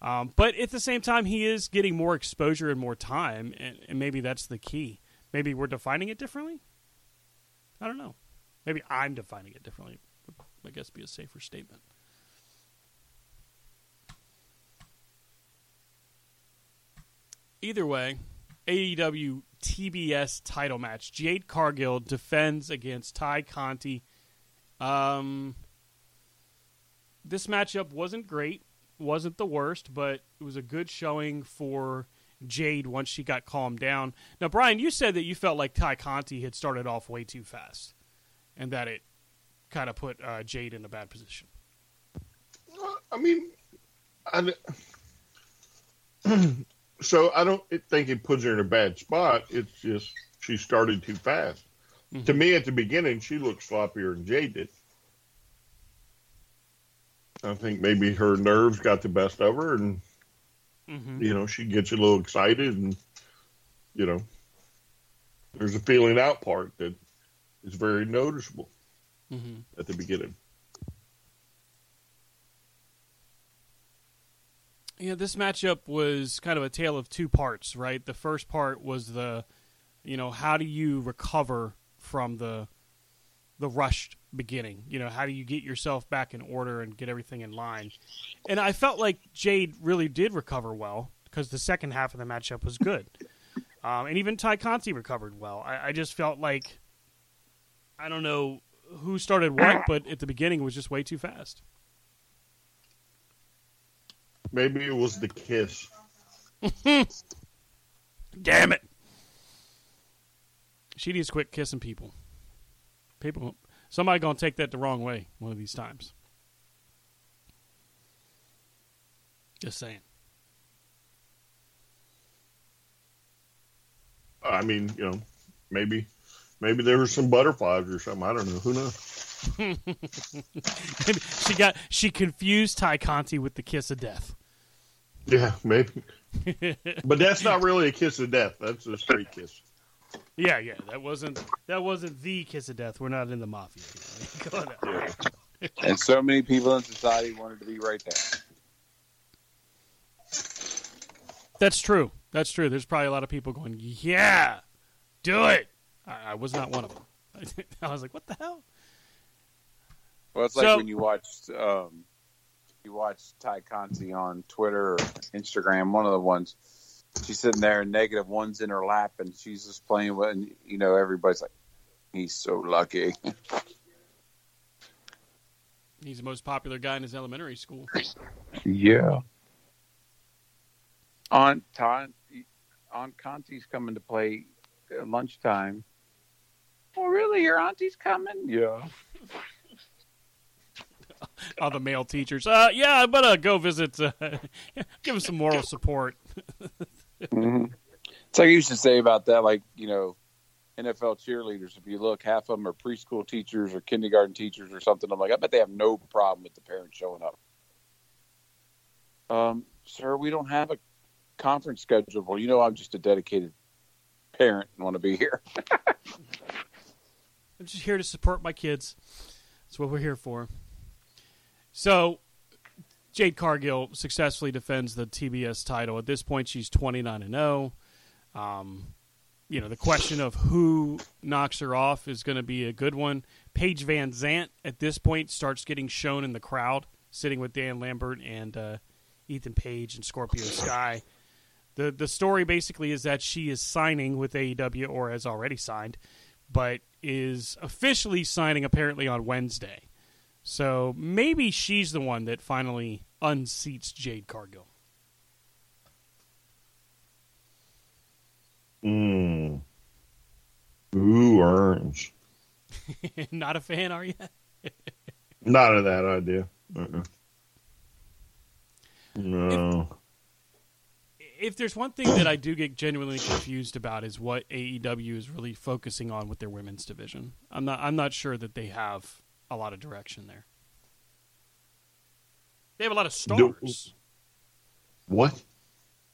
B: Um, but at the same time, he is getting more exposure and more time, and, and maybe that's the key. Maybe we're defining it differently. I don't know. Maybe I'm defining it differently. I guess be a safer statement. Either way, AEW TBS title match. Jade Cargill defends against Tay Conti. Um, this matchup wasn't great, wasn't the worst, but it was a good showing for Jade once she got calmed down. Now, Brian, you said that you felt like Tay Conti had started off way too fast, and that it kind of put uh, Jade in a bad position.
D: I mean, I, so I don't think it puts her in a bad spot. It's just she started too fast. To me, at the beginning, she looked sloppier than Jade did. I think maybe her nerves got the best of her, and
B: Mm-hmm.
D: you know she gets a little excited, and you know there's a feeling out part that is very noticeable
B: Mm-hmm.
D: at the beginning.
B: Yeah, this matchup was kind of a tale of two parts, right? The first part was the, you know, how do you recover from the, the rushed beginning? You know, how do you get yourself back in order and get everything in line? And I felt like Jade really did recover well because the second half of the matchup was good. Um, and even Tay Conti recovered well. I, I just felt like I don't know who started what, but at the beginning it was just way too fast.
D: Maybe it was the kiss.
B: Damn it! She needs to quit kissing people. People, somebody gonna take that the wrong way one of these times. Just saying.
D: I mean, you know, maybe maybe there were some butterflies or something. I don't know. Who knows?
B: she got she confused Tay Conti with the kiss of death.
D: Yeah, maybe. but that's not really a kiss of death. That's a straight kiss.
B: Yeah, yeah, that wasn't that wasn't the kiss of death. We're not in the mafia. Go on.
C: And so many people in society wanted to be right there.
B: That's true. That's true. There's probably a lot of people going, "Yeah, do it." I, I was not one of them. I was like, "What the hell?"
C: Well, it's like
B: So-
C: when you watched um, you watch Tay Conti on Twitter or Instagram, one of the ones. She's sitting there, and negative one's in her lap, and she's just playing with, and you know, everybody's like, "He's so lucky."
B: He's the most popular guy in his elementary school.
C: Yeah. On Ty, on Conti's coming to play at lunchtime. Oh, really? Your auntie's coming? Yeah.
B: All the male teachers. Uh, yeah, I better go visit. Uh, give him some moral support.
C: hmm It's like you used to say about that, like you know, NFL cheerleaders. If you look, half of them are preschool teachers or kindergarten teachers or something. I'm like, I bet they have no problem with the parents showing up. Um, sir, we don't have a conference scheduled. Well, you know, I'm just a dedicated parent and want to be here.
B: I'm just here to support my kids. That's what we're here for. So, Jade Cargill successfully defends the TBS title. At this point, she's 29 and 0. Um, you know, the question of who knocks her off is going to be a good one. Paige VanZant at this point starts getting shown in the crowd, sitting with Dan Lambert and uh, Ethan Page and Scorpio Sky. The the story basically is that she is signing with AEW or has already signed, but is officially signing apparently on Wednesday. So maybe she's the one that finally unseats Jade Cargill.
D: Mm. Ooh, orange.
B: Not a fan, are you?
D: Not of that idea. Uh-uh. No.
B: If there's one thing that I do get genuinely confused about is what AEW is really focusing on with their women's division. I'm not I'm not sure that they have a lot of direction there. They have a lot of stars.
D: What?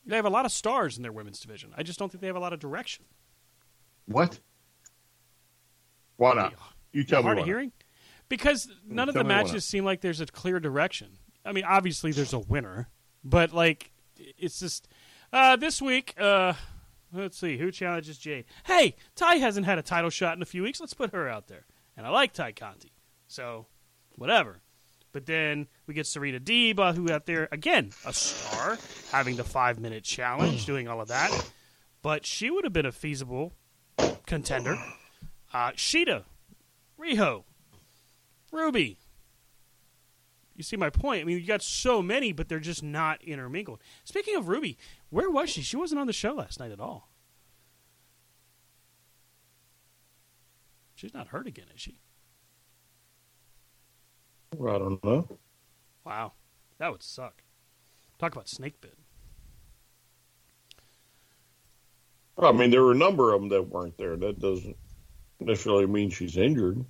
B: They have a lot of stars in their women's division. I just don't think they have a lot of direction.
D: What? Why not? You tell me.
B: hard of hearing because mm, none of the matches seem like there's a clear direction. I mean, obviously there's a winner, but like it's just uh, this week. Uh, let's see who challenges Jade. Hey, Tay hasn't had a title shot in a few weeks. Let's put her out there, and I like Tay Conti, so whatever. But then we get Serena Deeb, who out there again a star, having the five minute challenge, doing all of that. But she would have been a feasible contender. Uh, Shida, Riho, Ruby. You see my point? I mean, you got so many, but they're just not intermingled. Speaking of Ruby, where was she? She wasn't on the show last night at all. She's not hurt again, is she?
D: I don't know.
B: Wow, that would suck. Talk about snake bit.
D: I mean, there were a number of them that weren't there. That doesn't necessarily mean she's injured.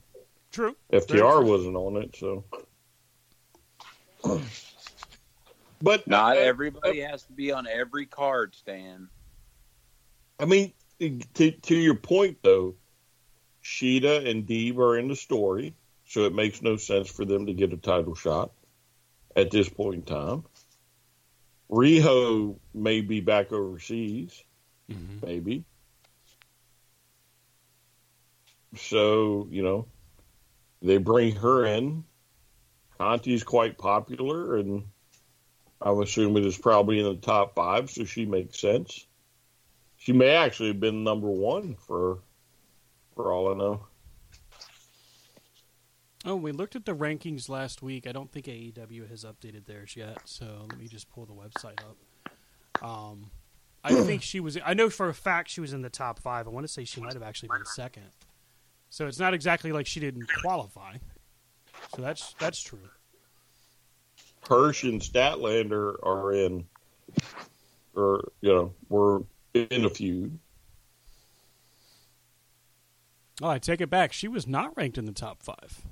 B: True.
D: FTR wasn't on it, so. But
C: Not
D: uh,
C: everybody has to be on every card, Stan.
D: I mean, to to your point though, Shida and Deeb are in the story, so it makes no sense for them to get a title shot at this point in time. Riho may be back overseas, maybe. So you know, they bring her in. Conti's quite popular, and I'm assuming it's probably in the top five, so she makes sense. She may actually have been number one for for all I know.
B: Oh, we looked at the rankings last week. I don't think AEW has updated theirs yet, so let me just pull the website up. Um, I think she was. I know for a fact she was in the top five. I want to say she might have actually been second. So it's not exactly like she didn't qualify. So that's that's true.
D: Hirsch and Statlander are in, or you know, were in a feud.
B: Oh, I take it back. She was not ranked in the top five.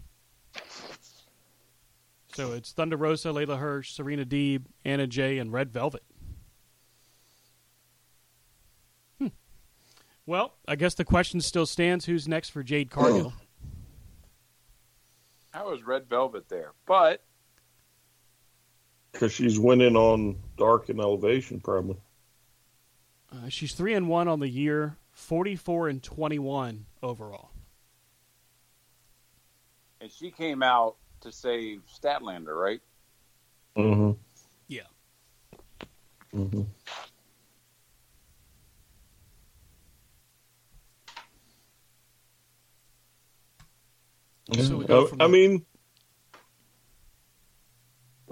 B: So it's Thunder Rosa, Leyla Hirsch, Serena Deeb, Anna Jay, and Red Velvet. Hmm. Well, I guess the question still stands: Who's next for Jade Cargill?
C: How is Red Velvet there? But
D: because she's winning on dark and elevation, probably.
B: Uh, she's three and one on the year, forty-four and twenty-one overall.
C: And she came out to save Statlander, right?
D: Mm-hmm.
B: Yeah.
D: Mm-hmm.
B: So we go from
D: I
B: the-
D: mean,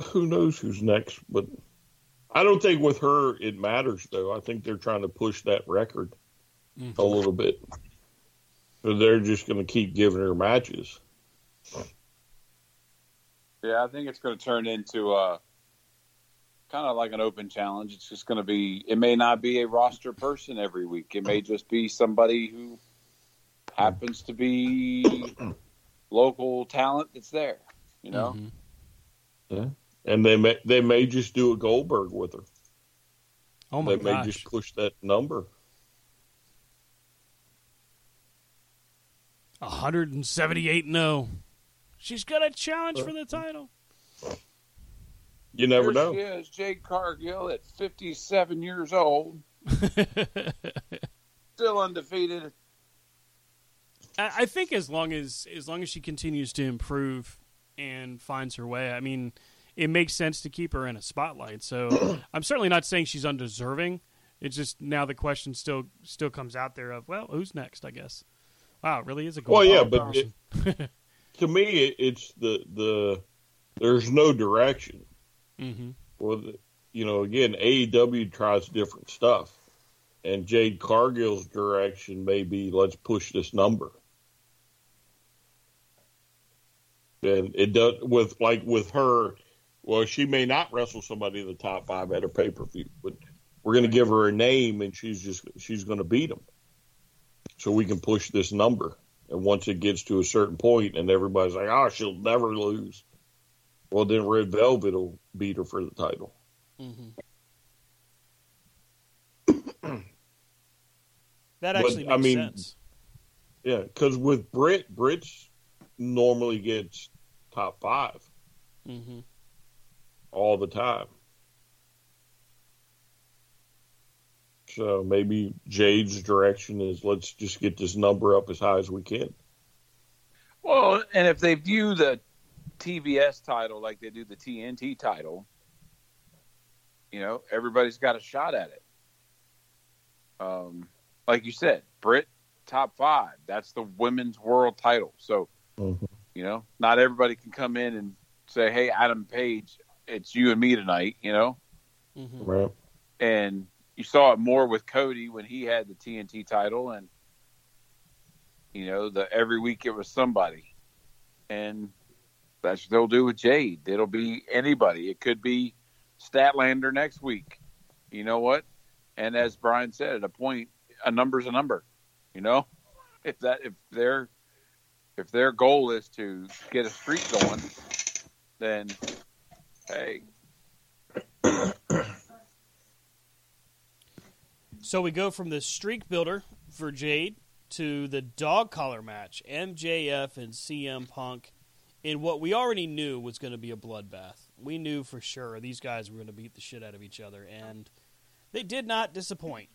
D: who knows who's next? But I don't think with her it matters, though. I think they're trying to push that record
B: Mhm.
D: a little bit. So they're just going to keep giving her matches.
C: Yeah, I think it's going to turn into a kind of like an open challenge. It's just going to be. It may not be a roster person every week. It may just be somebody who happens to be local talent that's there. You know,
B: Mhm.
D: And they may they may just do a Goldberg with her.
B: Oh my god.
D: they may just push that number.
B: 178 no. She's got a challenge for the uh-huh. title.
D: You never
C: Here
D: know.
C: she is, Jade Cargill at 57 years old, still undefeated.
B: I I think as long as as long as she continues to improve and finds her way, I mean, it makes sense to keep her in a spotlight. So I'm certainly not saying she's undeserving. It's just now the question still still comes out there of well, who's next? I guess. Wow, it really is a goal.
D: Well, yeah, but it, to me, it, it's the the there's no direction.
B: hmm
D: Well, the, you know, again, AEW tries different stuff, and Jade Cargill's direction may be let's push this number. And it does with like with her. Well, she may not wrestle somebody in the top five at a pay per view, but we're going to give her a name, and she's just she's going to beat them, so we can push this number. And once it gets to a certain point, and everybody's like, "Oh, she'll never lose," well, then Red Velvet will beat her for the title.
B: hmm that
D: But,
B: actually makes
D: I mean,
B: sense.
D: Yeah, because with Brit, Brit's normally gets top five
B: hmm
D: all the time. So maybe Jade's direction is let's just get this number up as high as we can.
C: Well, and if they view the TBS title like they do the TNT title, you know, everybody's got a shot at it. Um, like you said, Brit top five. That's the women's world title. So,
D: Mhm.
C: you know, not everybody can come in and say, "Hey, Adam Page, it's you and me tonight." You know,
B: hmm
D: Right.
C: and you saw it more with Cody when he had the TNT title, and you know, the every week it was somebody, and that's what they'll do with Jade. It'll be anybody. It could be Statlander next week. You know what? And as Brian said, at a point, a number's a number. You know, if that if their if their goal is to get a streak going, then hey,
B: So we go from the streak builder for Jade to the dog collar match, MJF and CM Punk, in what we already knew was going to be a bloodbath. We knew for sure these guys were going to beat the shit out of each other, and they did not disappoint.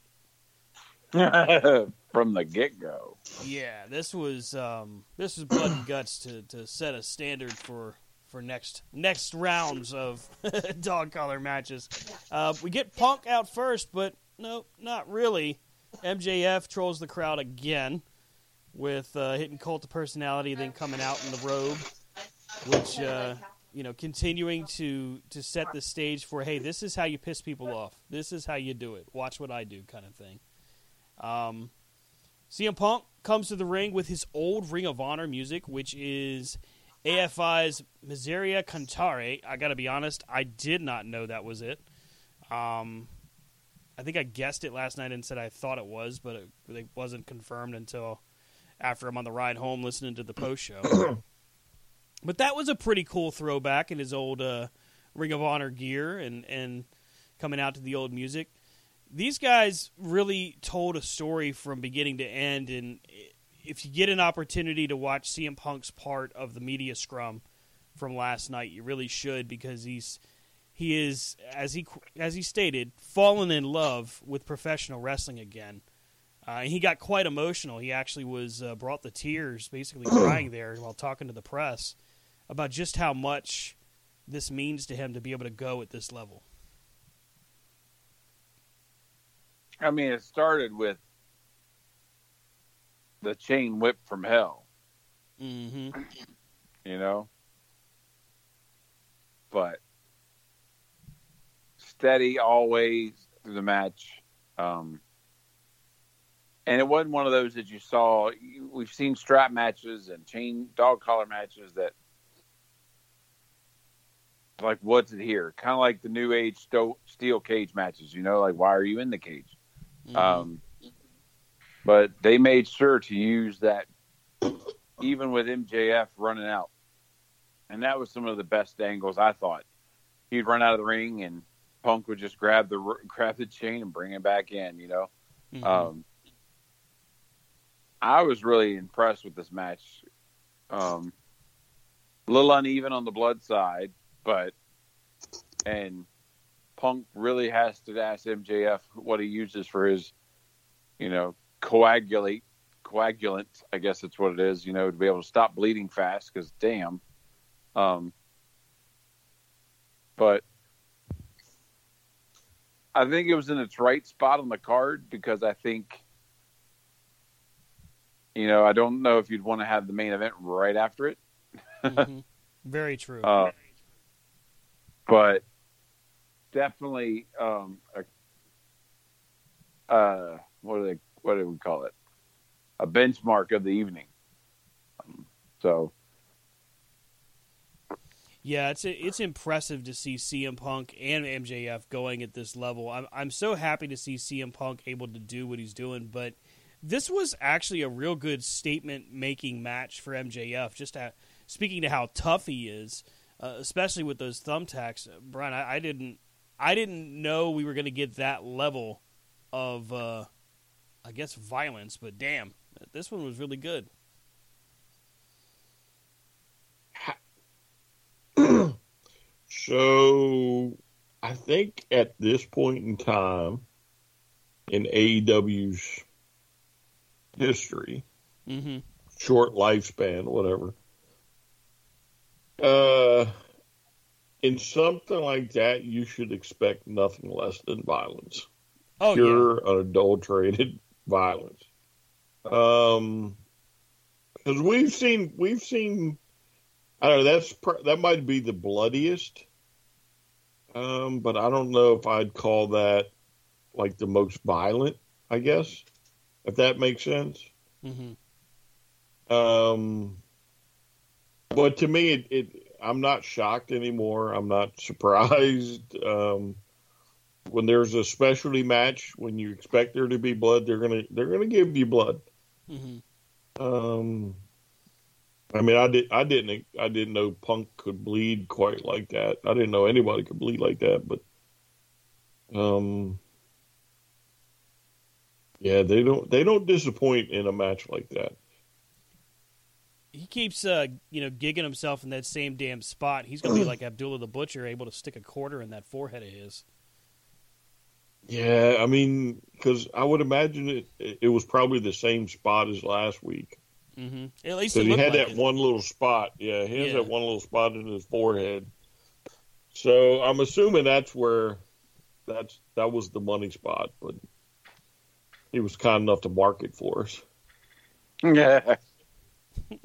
C: from the get go.
B: Yeah, this was um, this was blood and guts to, to set a standard for for next next rounds of dog collar matches. Uh, we get Punk out first, but no, not really. MJF trolls the crowd again with uh, hitting cult of personality, then coming out in the robe, which uh, you know, continuing to to set the stage for hey, this is how you piss people off. This is how you do it. Watch what I do, kind of thing. Um, CM Punk comes to the ring with his old Ring of Honor music, which is AFI's Miseria Cantare. I got to be honest, I did not know that was it. Um, I think I guessed it last night and said I thought it was, but it, it wasn't confirmed until after I'm on the ride home listening to the post show. but that was a pretty cool throwback in his old uh, Ring of Honor gear and, and coming out to the old music. These guys really told a story from beginning to end, and if you get an opportunity to watch CM Punk's part of the media scrum from last night, you really should because he's he is as he as he stated fallen in love with professional wrestling again. Uh, and he got quite emotional. He actually was uh, brought the tears, basically crying there while talking to the press about just how much this means to him to be able to go at this level.
C: I mean, it started with the chain whip from hell.
B: Mm-hmm.
C: You know, but steady always through the match. Um, and it wasn't one of those that you saw. We've seen strap matches and chain dog collar matches that, like, what's it here? Kind of like the new age steel cage matches. You know, like why are you in the cage? Mm-hmm. Um, but they made sure to use that, even with MJF running out, and that was some of the best angles I thought. He'd run out of the ring and Punk would just grab the grab the chain and bring it back in. You know, mm-hmm. um, I was really impressed with this match. Um, a little uneven on the blood side, but and Punk really has to ask MJF what he uses for his, you know, coagulate coagulant. I guess that's what it is. You know, to be able to stop bleeding fast. Because damn. Um, but I think it was in its right spot on the card because I think, you know, I don't know if you'd want to have the main event right after it.
B: mm-hmm. Very true.
C: Uh, but definitely, um, a, uh, what do they, what do we call it? A benchmark of the evening. Um, so
B: yeah, it's it's impressive to see CM Punk and MJF going at this level. I'm I'm so happy to see CM Punk able to do what he's doing, but this was actually a real good statement making match for MJF. Just to, speaking to how tough he is, uh, especially with those thumbtacks, Brian. I, I, didn't I didn't know we were going to get that level of uh, I guess violence, but damn, this one was really good.
D: so I think at this point in time in AEW's history,
B: mm-hmm.
D: short lifespan, whatever, uh, in something like that, you should expect nothing less than violence.
B: Oh,
D: Pure,
B: yeah.
D: unadulterated violence. Um, because we've seen we've seen I don't know. That's that might be the bloodiest, um, but I don't know if I'd call that like the most violent. I guess if that makes sense.
B: Mm-hmm.
D: Um, but to me, it, it, I'm not shocked anymore. I'm not surprised. Um, when there's a specialty match, when you expect there to be blood, they're gonna they're gonna give you blood.
B: Mm-hmm.
D: Um, I mean, I did. I didn't. I didn't know Punk could bleed quite like that. I didn't know anybody could bleed like that. But, um, yeah, they don't. They don't disappoint in a match like that.
B: He keeps, uh, you know, gigging himself in that same damn spot. He's gonna be like Abdullah the Butcher, able to stick a quarter in that forehead of his.
D: Yeah, I mean, because I would imagine it. It was probably the same spot as last week.
B: Mm-hmm. At least
D: he had
B: like
D: that
B: it.
D: one little spot. Yeah, he has
B: Yeah.
D: that one little spot in his forehead. So I'm assuming that's where that's that was the money spot. But he was kind enough to mark it for us.
C: Yeah.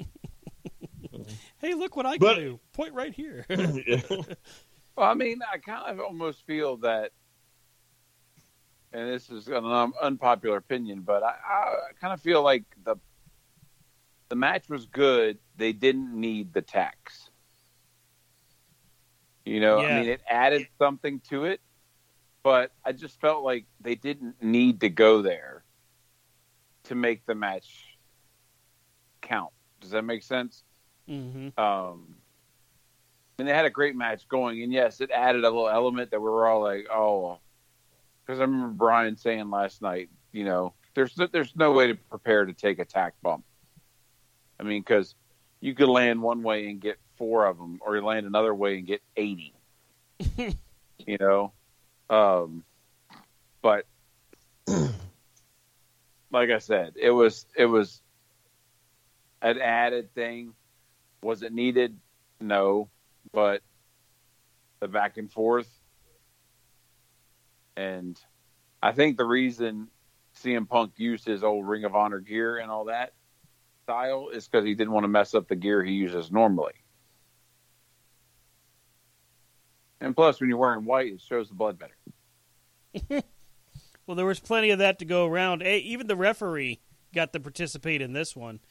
B: Hey, look what I can
D: But-
B: do. Point right here.
D: Yeah.
C: Well, I mean, I kind of almost feel that, and this is an unpopular opinion, but I, I kind of feel like the the match was good. They didn't need the tax. You know,
B: Yeah.
C: I mean, it added something to it, but I just felt like they didn't need to go there to make the match count. Does that make sense?
B: hmm
C: Um, and they had a great match going, and yes, it added a little element that we were all like, oh, because I remember Brian saying last night, you know, there's there's no way to prepare to take a tack bump. I mean, because you could land one way and get four of them, or you land another way and get eighty. you know, um, but like I said, it was it was an added thing. Was it needed? No, but the back and forth, and I think the reason CM Punk used his old Ring of Honor gear and all that style is because he didn't want to mess up the gear he uses normally. And plus, when you're wearing white, it shows the blood better.
B: Well, there was plenty of that to go around. Hey, even the referee got to participate in this one.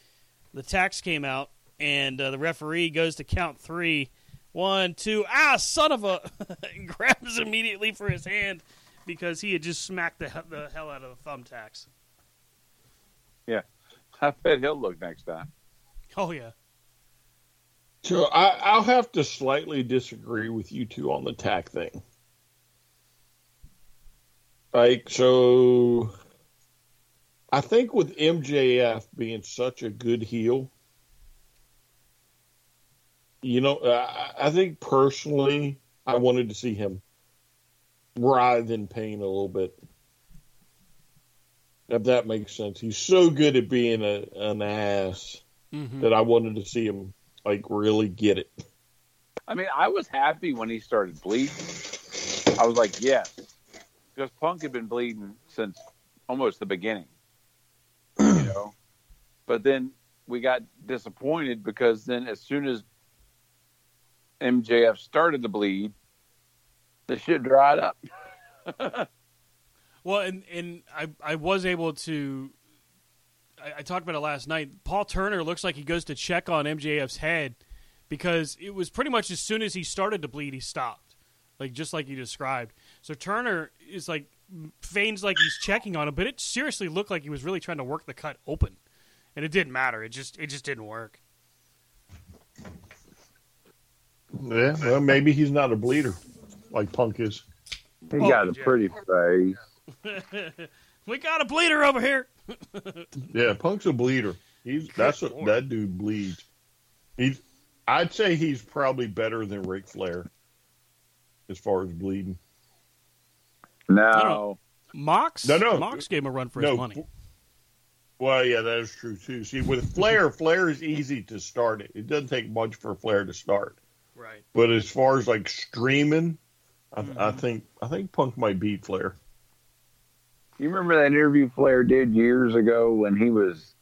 B: The tax came out, and uh, the referee goes to count three. One, two, ah, son of a. grabs immediately for his hand because he had just smacked the, the hell out of the thumbtacks.
C: Yeah, I bet he'll look next time.
B: Oh, yeah.
D: So I, I'll have to slightly disagree with you two on the tack thing. Like, so I think with MJF being such a good heel, you know, I, I think personally, I wanted to see him writhe in pain a little bit. If that makes sense. He's so good at being a, an ass
B: hmm
D: that I wanted to see him like really get it.
C: I mean, I was happy when he started bleeding. I was like, yes, because Punk had been bleeding since almost the beginning, you know. But then we got disappointed because then as soon as MJF started to bleed, the shit dried up.
B: Well, and and I I was able to. I, I talked about it last night. Paul Turner looks like he goes to check on MJF's head because it was pretty much as soon as he started to bleed, he stopped, like just like you described. So Turner is like feigns like he's checking on him, but it seriously looked like he was really trying to work the cut open, and it didn't matter. It just it just didn't work.
D: Yeah, well, maybe he's not a bleeder like Punk is.
C: He
B: Oh,
C: got a
B: yeah.
C: pretty face.
B: we got a bleeder over here.
D: Yeah, Punk's a bleeder. He's that's a,
B: Lord.
D: that dude bleeds. He's I'd say he's probably better than Ric Flair as far as bleeding.
C: No,
B: Mox,
D: No, no.
B: Mox gave him a run for
D: No,
B: his money.
D: Well, yeah, that is true too. See, with Flair, Flair is easy to start it. It doesn't take much for Flair to start.
B: Right.
D: But as far as like streaming, I, mm-hmm.
B: I
D: think I think Punk might beat Flair.
C: you remember that interview Flair did years ago when he was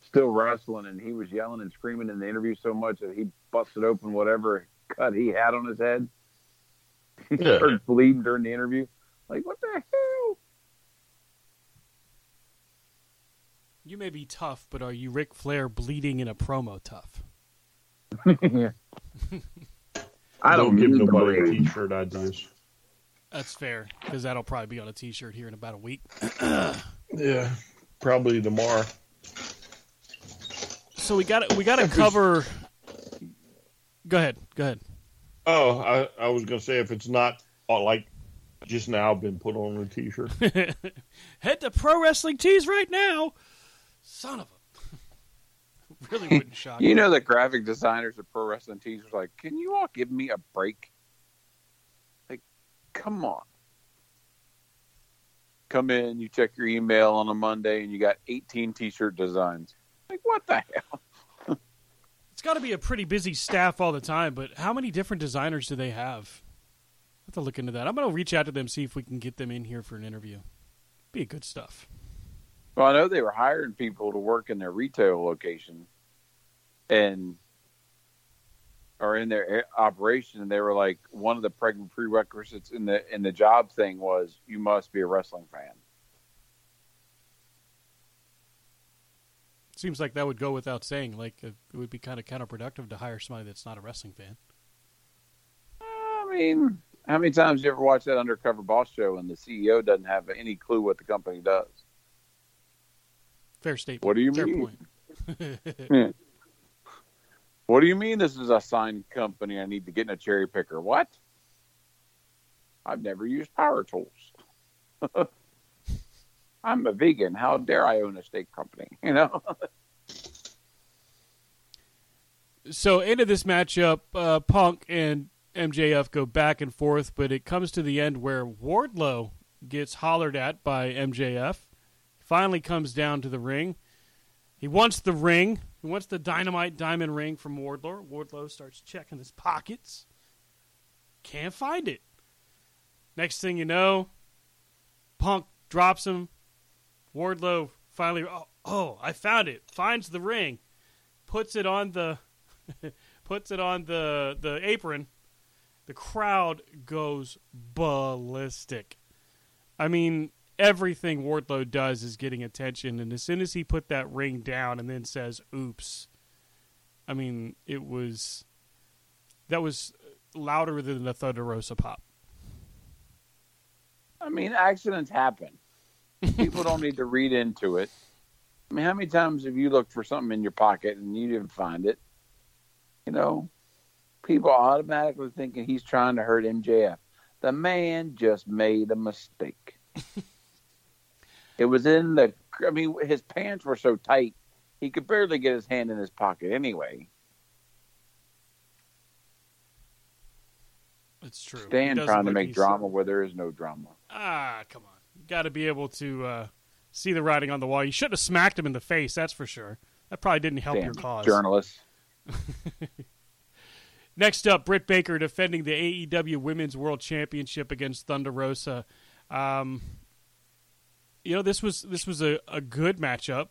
C: still wrestling and he was yelling and screaming in the interview so much that he busted open whatever cut he had on his head. He
D: Yeah.
C: started bleeding during the interview. Like, what the hell?
B: You may be tough, but are you Ric Flair bleeding in a promo tough?
C: I don't,
D: give
C: need the
D: nobody
C: blade.
D: t-shirt ideas.
B: That's fair because that'll probably be on a T-shirt here in about a week.
D: Yeah, probably tomorrow.
B: So we got we got to cover. Go ahead. Go ahead.
D: Oh, I, I was gonna say if it's not uh, like just now been put on a t-shirt.
B: Head to Pro Wrestling Tees right now. Son of a. really wouldn't shock
C: You
B: me.
C: know the graphic designers of pro wrestling tees was like, "Can you all give me a break? Like, come on." Come in, you check your email on a Monday, and you got 18 T-shirt designs. Like, what the hell?
B: It's got to be a pretty busy staff all the time, but how many different designers do they have? I have to look into that. I'm going to reach out to them see if we can get them in here for an interview. Be good stuff.
C: Well, I know they were hiring people to work in their retail location, and or in their operation, and they were like one of the prerequisites in the in the job thing was you must be a wrestling fan.
B: Seems like that would go without saying. Like it would be kind of counterproductive to hire somebody that's not a wrestling fan.
C: I mean, how many times have you ever watch that undercover boss show and the CEO doesn't have any clue what the company does?
B: Fair statement.
C: What do you
B: Fair
C: mean?
B: point.
C: What do you mean this is a signed company? I need to get in a cherry picker. What? I've never used power tools. I'm a vegan. How dare I own a steak company? You know?
B: so into this matchup, uh, Punk and MJF go back and forth, but it comes to the end where Wardlow gets hollered at by MJF. Finally comes down to the ring. He wants the ring. He wants the dynamite diamond ring from Wardlow. Wardlow starts checking his pockets. Can't find it. Next thing you know, Punk drops him. Wardlow finally, oh, oh, I found it. Finds the ring, puts it on the, puts it on the the apron. The crowd goes ballistic. I mean, everything Wardlow does is getting attention, and as soon as he put that ring down and then says "Oops," I mean, it was that was louder than the Thunder Rosa pop.
C: I mean, accidents happen. People don't need to read into it. I mean, how many times have you looked for something in your pocket and you didn't find it? You know, people automatically thinking he's trying to hurt MJF. The man just made a mistake. it was in the, I mean, his pants were so tight, he could barely get his hand in his pocket anyway.
B: It's true.
C: Stan trying to make drama where there is no drama.
B: Ah, come on. You got to be able to uh, see the writing on the wall. You shouldn't have smacked him in the face, that's for sure. That probably didn't help
C: Damn
B: your cause.
C: journalist.
B: Next up, Britt Baker defending the AEW Women's World Championship against Thunder Rosa. Um, you know, this was this was a, a good matchup.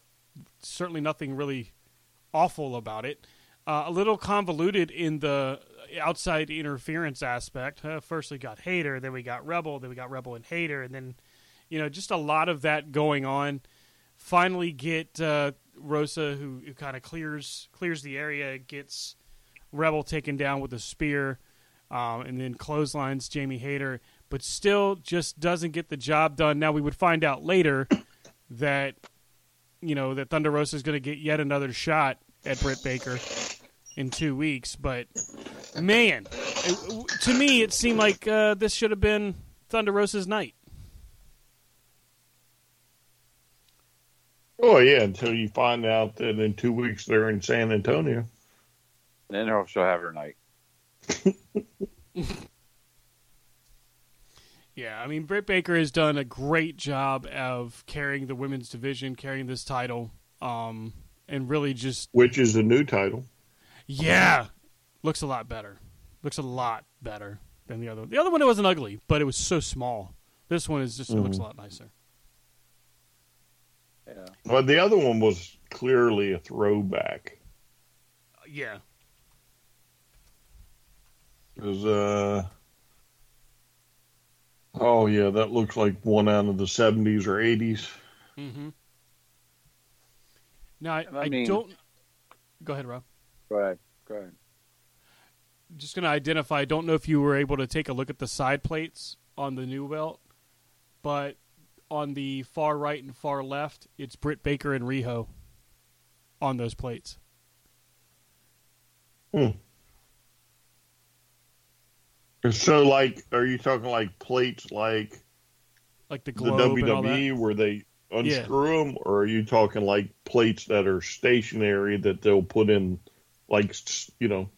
B: Certainly nothing really awful about it. Uh, a little convoluted in the outside interference aspect. Uh, first, we got Hayter, then we got Rebel, then we got Rebel and Hayter, and then you know just a lot of that going on. Finally, get uh, Rosa, who, who kind of clears clears the area, gets Rebel taken down with a spear, um, and then clotheslines Jamie Hayter, but still just doesn't get the job done. Now we would find out later that you know that Thunder Rosa is going to get yet another shot at Britt Baker in two weeks, but man, it, to me it seemed like uh, this should have been Thunder Rosa's night.
D: Oh yeah, until you find out that in two weeks they're in San Antonio.
C: Then she'll have her night.
B: Yeah, I mean Britt Baker has done a great job of carrying the women's division, carrying this title, um, and really just
D: Which is a new title.
B: yeah, looks a lot better. Looks a lot better than the other. The other one it wasn't ugly, but it was so small. This one is just it looks a lot nicer.
C: Yeah.
D: Well, the other one was clearly a throwback.
B: Yeah,
D: It was uh oh yeah, that looks like one out of the seventies or eighties.
B: Mm-hmm. Now I,
C: I
B: I
C: mean-
B: don't. Go ahead, Rob.
C: Go ahead. Go ahead.
B: Just going to identify. I don't know if you were able to take a look at the side plates on the new belt, but on the far right and far left, it's Britt Baker and Riho on those plates.
D: So like are you talking like plates like
B: Like the
D: the
B: globe and all that.
D: WWE where they unscrew them, or are you talking like plates that are stationary that they'll put in, like you know,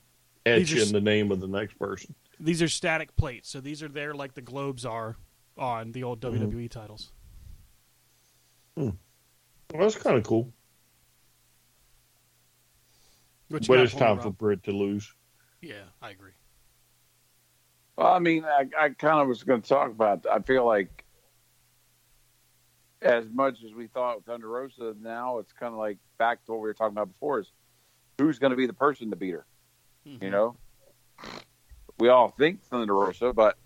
D: etch
B: are
D: in the name of the next person?
B: These are static plates, so these are there like the globes are on the old
D: Mm-hmm.
B: WWE titles.
D: Well, that's kind of cool, but it's
B: me,
D: time for? Britt to lose.
B: Yeah, I agree.
C: Well, I mean, I, I kind of was going to talk about. I feel like as much as we thought with Thunder Rosa, now it's kind of like back to what we were talking about before: is who's going to be the person to beat her?
B: Mm-hmm.
C: You know, we all think Thunder Rosa, but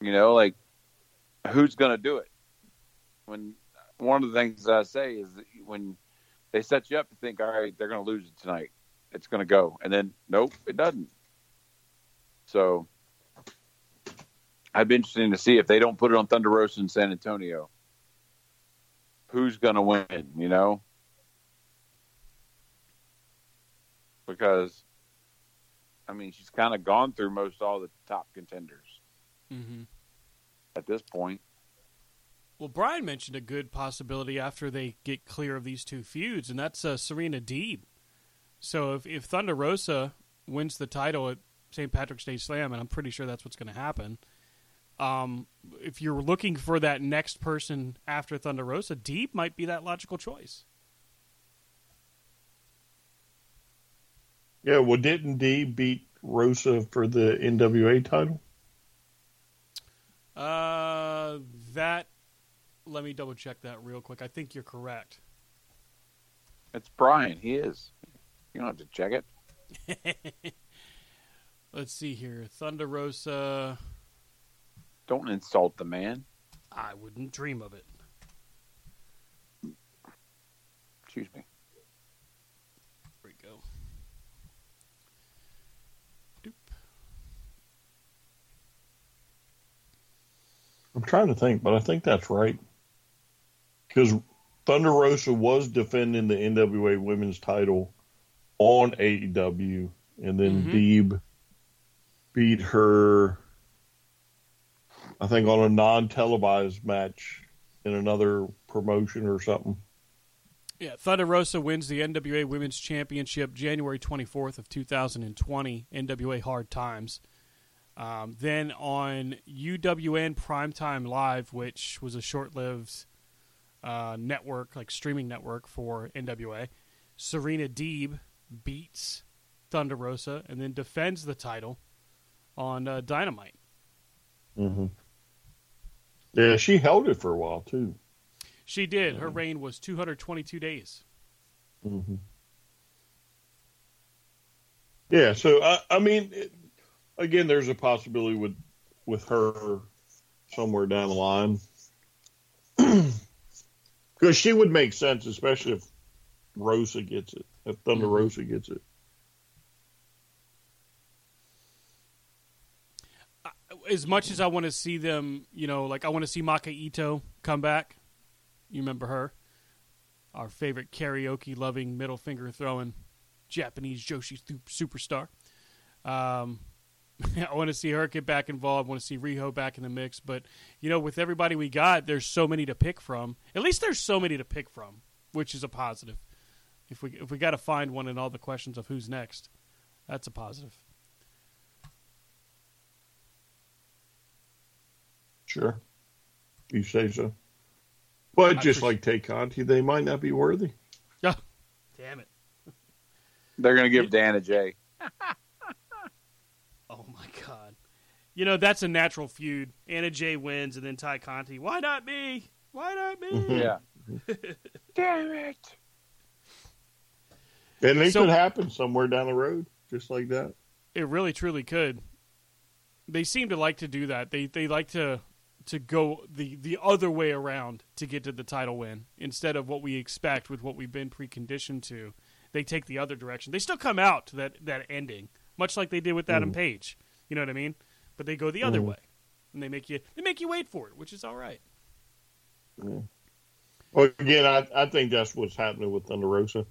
C: you know, like who's going to do it? When one of the things I say is that when they set you up to think, all right, they're going to lose it tonight, it's going to go, and then nope, it doesn't. So I'd be interested to see if they don't put it on Thunder Rosa in San Antonio. Who's going to win? You know, because I mean she's kind of gone through most all the top contenders
B: Mm-hmm.
C: at this point.
B: Well, Brian mentioned a good possibility after they get clear of these two feuds, and that's uh, Serena Deeb. So if, if Thunder Rosa wins the title at St. Patrick's Day Slam, and I'm pretty sure that's what's going to happen, um, if you're looking for that next person after Thunder Rosa, Deeb might be that logical choice.
D: Yeah, well, didn't Deeb beat Rosa for the NWA title?
B: Uh, that. Let me double check that real quick. I think you're correct.
C: It's Brian. He is. You don't have to check it.
B: Let's see here. Thunder Rosa.
C: Don't insult the man.
B: I wouldn't dream of it.
C: Excuse me.
B: There we go. Doop.
D: I'm trying to think, but I think that's right. Because Thunder Rosa was defending the NWA Women's title on AEW, and then
B: Mhm.
D: Deeb beat her, I think, on a non televised match in another promotion or something.
B: Yeah, Thunder Rosa wins the NWA Women's Championship January 24th of 2020, NWA Hard Times. Um, then on UWN Primetime Live, which was a short-lived uh, network, like streaming network for NWA, Serena Deeb beats Thunder Rosa and then defends the title on uh, Dynamite.
D: Mm-hmm. Yeah, she held it for a while, too.
B: She did. Her reign was 222 days.
D: Mm-hmm. Yeah, so I, I mean, it, again, there's a possibility with with her somewhere down the line because she would make sense, especially if Rosa gets it, if Thunder
B: Mhm.
D: Rosa gets it.
B: As much as I want to see them, you know, like I want to see Maki Itoh come back. You remember her? Our favorite karaoke loving, middle finger throwing Japanese Joshi superstar. Um, I want to see her get back involved. I want to see Riho back in the mix. But, you know, with everybody we got, there's so many to pick from. At least there's so many to pick from, which is a positive. If we if we got to find one in all the questions of who's next, that's a positive.
D: Sure, you say so. But
B: I
D: just
B: appreciate-
D: like Tay Conti, they might not be worthy.
B: Yeah. Damn it.
C: They're going to give Dan a J.
B: Oh my god. You know, that's a natural feud. Anna Jay wins and then Tay Conti. Why not me? Why not me? Mm-hmm.
C: Yeah. Damn it.
D: And it
B: So-
D: could happen somewhere down the road, just like that.
B: It really truly could. They seem to like to do that. They they like to to go the the other way around to get to the title win instead of what we expect with what we've been preconditioned to. They take the other direction. They still come out to that that ending, much like they did with Adam Page. You know what I mean? But they go the other
D: Mhm.
B: way. And they make you they make you wait for it, which is all right.
D: Well, again, I, I think that's what's happening with Thunder Rosa.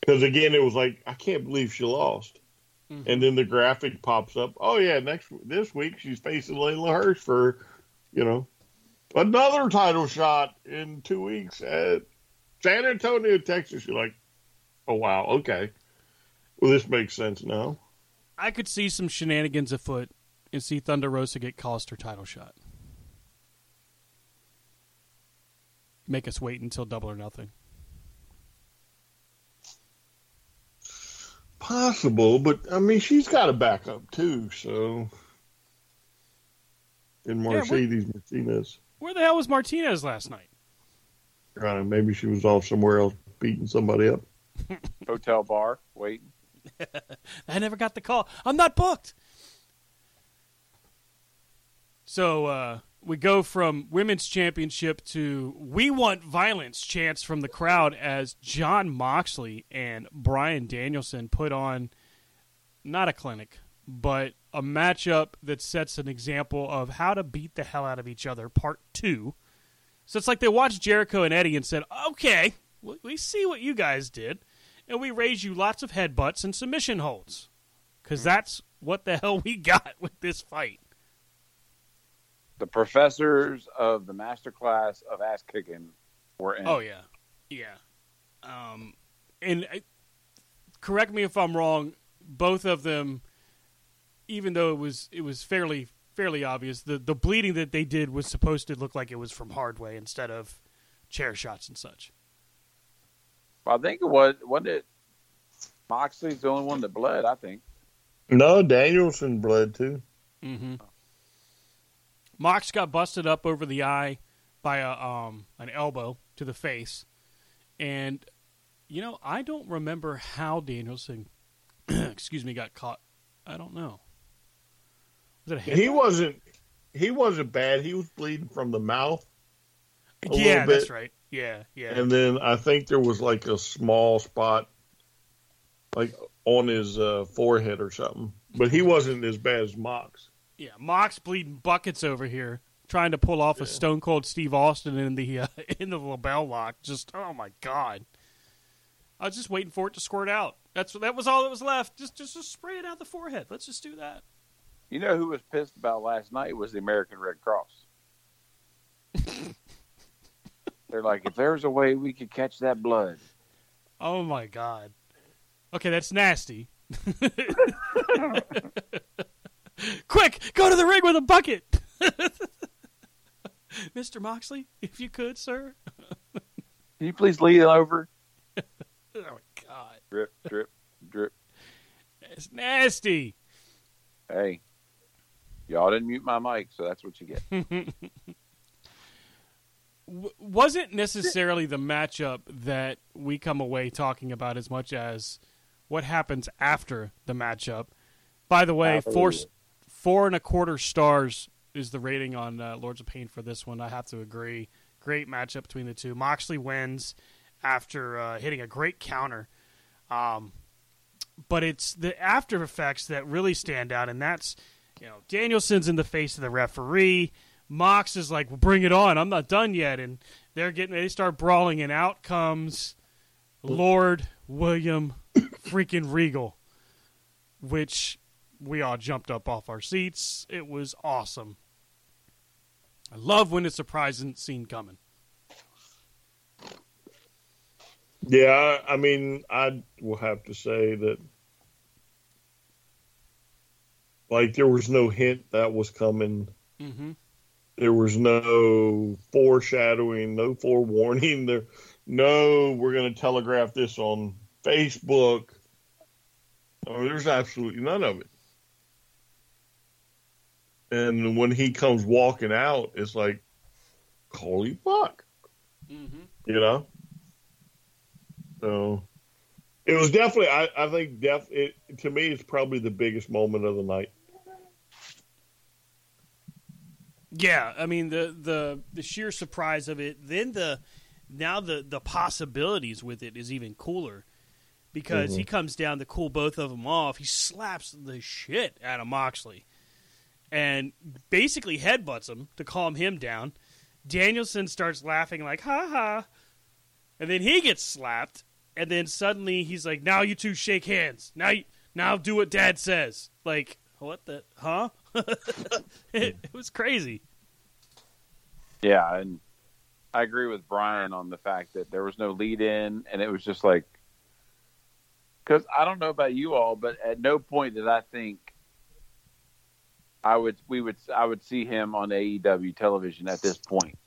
D: Because again, it was like I can't believe she lost,
B: Mhm.
D: and then the graphic pops up. Oh yeah, next this week she's facing Leyla Hirsch for, you know, another title shot in two weeks at San Antonio, Texas. You're like, oh wow, okay. Well, this makes sense now.
B: I could see some shenanigans afoot and see Thunder Rosa get cost her title shot. Make us wait until double or nothing.
D: Possible, but I mean, she's got a backup too. So, in
B: we're-
D: Mercedes Martinez.
B: Where the hell was Martinez last night?
D: I don't know, maybe she was off somewhere else beating somebody up.
C: Hotel bar waiting.
B: I never got the call. I'm not booked. So uh, we go from women's championship to we want violence chants from the crowd as Jon Moxley and Bryan Danielson put on not a clinic, but a matchup that sets an example of how to beat the hell out of each other, part two. So it's like they watched Jericho and Eddie and said, okay, we- see what you guys did, and we raise you lots of headbutts and submission holds. Because that's what the hell we got with this fight.
C: The professors of the master class of ass kicking were in.
B: Oh yeah, yeah. Um, and uh, correct me if I'm wrong. Both of them, even though it was it was fairly fairly obvious, the the bleeding that they did was supposed to look like it was from hard way instead of chair shots and such.
C: I think it was wasn't it Moxley's the only one that bled, I think.
D: No, Danielson bled too.
B: Mm-hmm. Mox got busted up over the eye by a um an elbow to the face, and you know I don't remember how Danielson, excuse me, got caught. I don't know. Was it a hit?
D: He wasn't. He wasn't bad. He was bleeding from the mouth,
B: yeah, that's right. Yeah, yeah.
D: and then I think there was like a small spot, like on his uh, forehead or something. But he wasn't as bad as Mox.
B: Yeah, Mox bleeding buckets over here, trying to pull off a Stone Cold Steve Austin in the uh, in the LeBell Lock. Just oh my god! I was just waiting for it to squirt out. That's that was all that was left. Just just just spray it out the forehead. Let's just do that.
C: You know who was pissed about last night was the American Red Cross. They're like, if there's a way we could catch that blood,
B: Oh my god. Okay, that's nasty. Quick, go to the ring with a bucket. Mr. Moxley, if you could, sir.
C: can you please lean over?
B: Oh my god.
C: Drip, drip, drip.
B: It's nasty.
C: Hey, y'all didn't mute my mic, so that's what you get.
B: wasn't necessarily the matchup that we come away talking about as much as what happens after the matchup. By the way, four four and a quarter stars is the rating on uh, Lords of Pain for this one. I have to agree. Great matchup between the two. Moxley wins after uh, hitting a great counter. Um, but it's the after effects that really stand out, and that's you know Danielson's in the face of the referee. Mox is like, well, "Bring it on! I'm not done yet," and they're getting they start brawling, and out comes Lord William freaking Regal, which we all jumped up off our seats. It was awesome. I love when it's a surprise scene coming.
D: Yeah, I mean, I will have to say that, like, there was no hint that was coming.
B: Mm-hmm.
D: There was no foreshadowing, no forewarning. There, no, we're going to telegraph this on Facebook. Oh, there's absolutely none of it. And when he comes walking out, it's like, holy fuck,
B: Mm-hmm.
D: you know. So it was definitely, I, I think, def it to me, it's probably the biggest moment of the night.
B: Yeah, I mean the the the sheer surprise of it, then the now the the possibilities with it is even cooler because he mm-hmm. comes down to cool both of them off. He slaps the shit out of Moxley and basically headbutts him to calm him down. Danielson starts laughing like ha ha, and then he gets slapped, and then suddenly he's like, "Now you two shake hands. Now you now do what Dad says." Like what the huh? it, it was crazy.
C: Yeah, and I agree with Brian on the fact that there was no lead in, and it was just like, because I don't know about you all, but at no point did I think I would we would I would see him on AEW television at this point.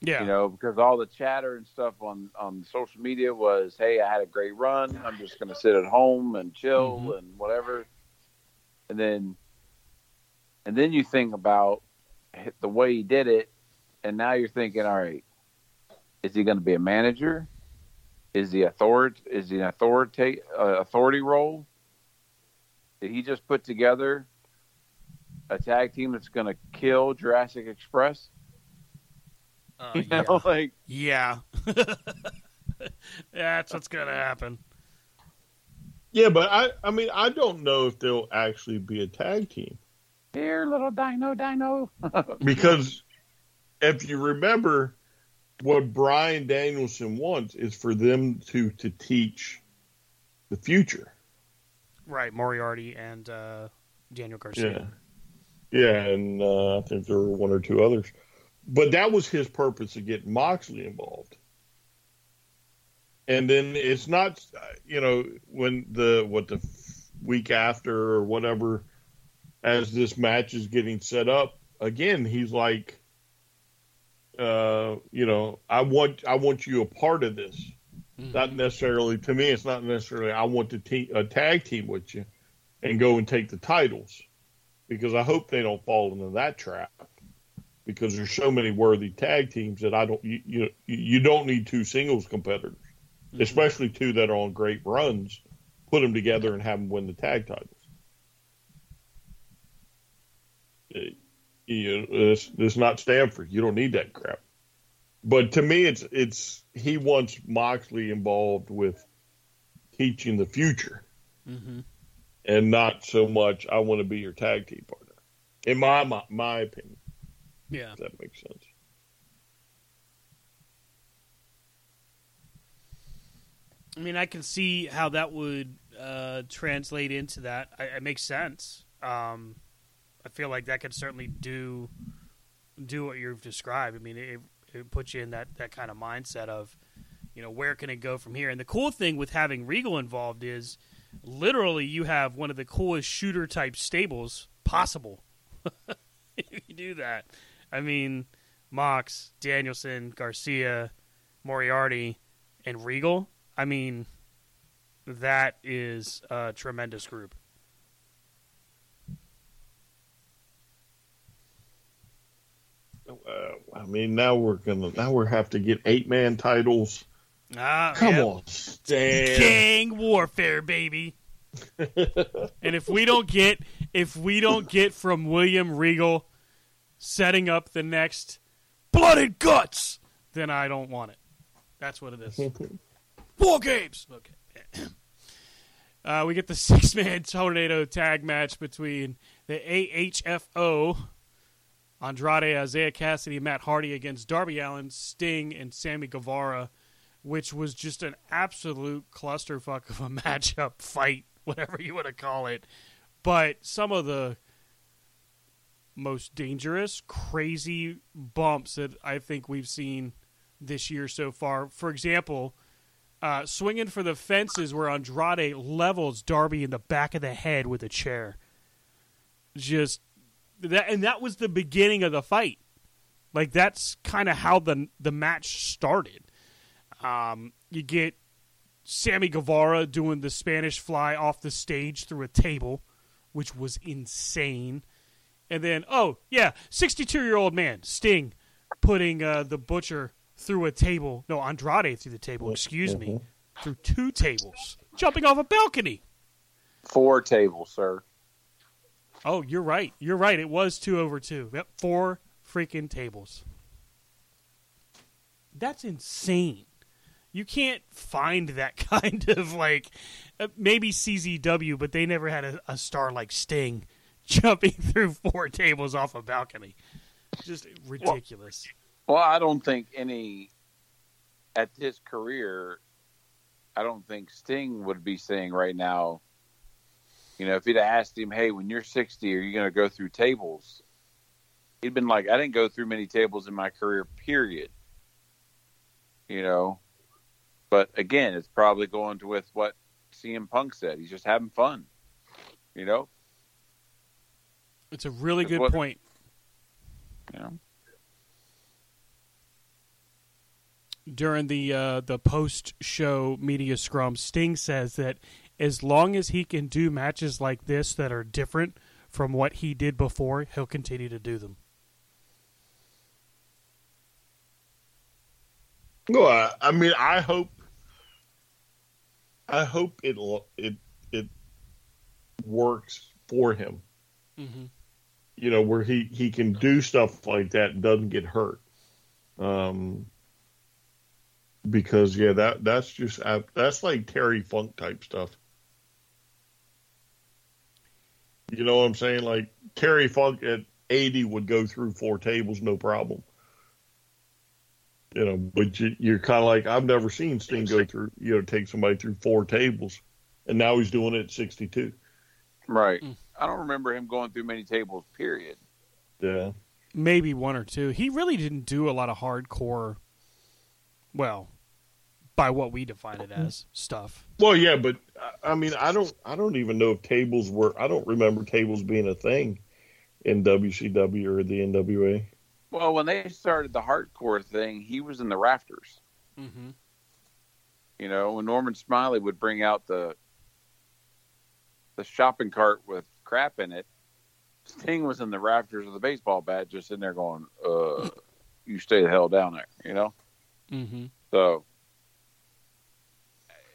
B: Yeah.
C: You know, because all the chatter and stuff on on social media was, "Hey, I had a great run. I'm just going to sit at home and chill
B: Mhm.
C: and whatever." And then, and then you think about the way he did it, and now you're thinking, all right, is he going to be a manager? Is he authority? Is he an authority uh, authority role? Did he just put together a tag team that's going to kill Jurassic Express?
B: Uh,
C: You
B: yeah.
C: know, like
B: yeah. That's what's gonna happen.
D: Yeah, but I, I mean, I don't know if they'll actually be a tag team
C: here, little Dino, Dino.
D: because if you remember, what Bryan Danielson wants is for them to to teach the future.
B: Right, Moriarty and uh, Daniel Garcia.
D: Yeah, yeah, and uh, I think there were one or two others, but that was his purpose to get Moxley involved. And then it's not, you know, when the what the week after or whatever, as this match is getting set up again, he's like, uh, you know, I want I want you a part of this.
B: Mhm.
D: Not necessarily to me. It's not necessarily I want to te- a tag team with you and go and take the titles because I hope they don't fall into that trap because there's so many worthy tag teams that I don't you you, you don't need two singles competitors, especially two that are on great runs. Put them together and have them win the tag titles. You know, it's, it's not Stamford. You don't need that crap. But to me, it's it's he wants Moxley involved with teaching the future,
B: hmm
D: and not so much I want to be your tag team partner. In my my, my opinion,
B: Yeah.
D: that makes sense.
B: I mean, I can see how that would uh, translate into that. I, it makes sense. Um, feel like that could certainly do do what you've described. I mean, it, it puts you in that, that kind of mindset of, you know, where can it go from here? And the cool thing with having Regal involved is literally you have one of the coolest shooter type stables possible. if you do that. I mean, Mox, Danielson, Garcia, Moriarty, and Regal. I mean, that is a tremendous group.
D: Uh, I mean, now we're gonna now we have to get eight man titles.
B: Ah,
D: Come on, Stan.
B: gang warfare, baby. and if we don't get if we don't get from William Regal setting up the next blood and guts, then I don't want it. That's what it is. War games. Okay. Uh, we get the six man tornado tag match between the AHFO, Andrade, Isiah Kassidy, Matt Hardy against Darby Allin, Sting, and Sammy Guevara, which was just an absolute clusterfuck of a matchup, fight, whatever you want to call it. But some of the most dangerous, crazy bumps that I think we've seen this year so far. For example, uh, swinging for the fences where Andrade levels Darby in the back of the head with a chair. Just that, and that was the beginning of the fight. Like that's kind of how the the match started. Um, you get Sammy Guevara doing the Spanish fly off the stage through a table, which was insane. And then, oh yeah, sixty-two-year-old man Sting putting uh, the butcher through a table. No, Andrade through the table. Excuse me, through two tables, jumping off a balcony.
C: Four tables, sir.
B: Oh, you're right. You're right. It was two over two. Yep, four freaking tables. That's insane. You can't find that kind of like uh, maybe CZW, but they never had a, a star like Sting jumping through four tables off a balcony. Just ridiculous.
C: Well, I don't think any at his career. I don't think Sting would be saying right now. You know, if he'd asked him, "Hey, when you're 60, are you going to go through tables?" He'd been like, "I didn't go through many tables in my career, period." You know, but again, it's probably going to with what CM Punk said. He's just having fun. You know,
B: It's a really good
C: what-
B: point.
C: you know.
B: during the uh, the post show media scrum, Sting says that as long as he can do matches like this that are different from what he did before, he'll continue to do them.
D: No, I, I mean, I hope, I hope it it it works for him.
B: Mm-hmm.
D: You know, where he he can do stuff like that and doesn't get hurt. Um, because yeah, that that's just that's like Terry Funk type stuff. You know what I'm saying? Like Terry Funk at 80 would go through four tables no problem. You know, but you, are kind of like I've never seen Sting go through, you know, take somebody through four tables, and now he's doing it at 62.
C: Right. Mm. I don't remember him going through many tables. Period.
D: Yeah.
B: Maybe one or two. He really didn't do a lot of hardcore. Well, by what we define it as stuff.
D: Well, yeah, but I mean, I don't, I don't even know if tables were. I don't remember tables being a thing in WCW or the NWA.
C: Well, when they started the hardcore thing, he was in the rafters.
B: Mm-hmm.
C: You know, when Norman Smiley would bring out the the shopping cart with crap in it, Sting was in the rafters of the baseball bat, just in there going, "Uh, you stay the hell down there," you know.
B: Mm-hmm.
C: So,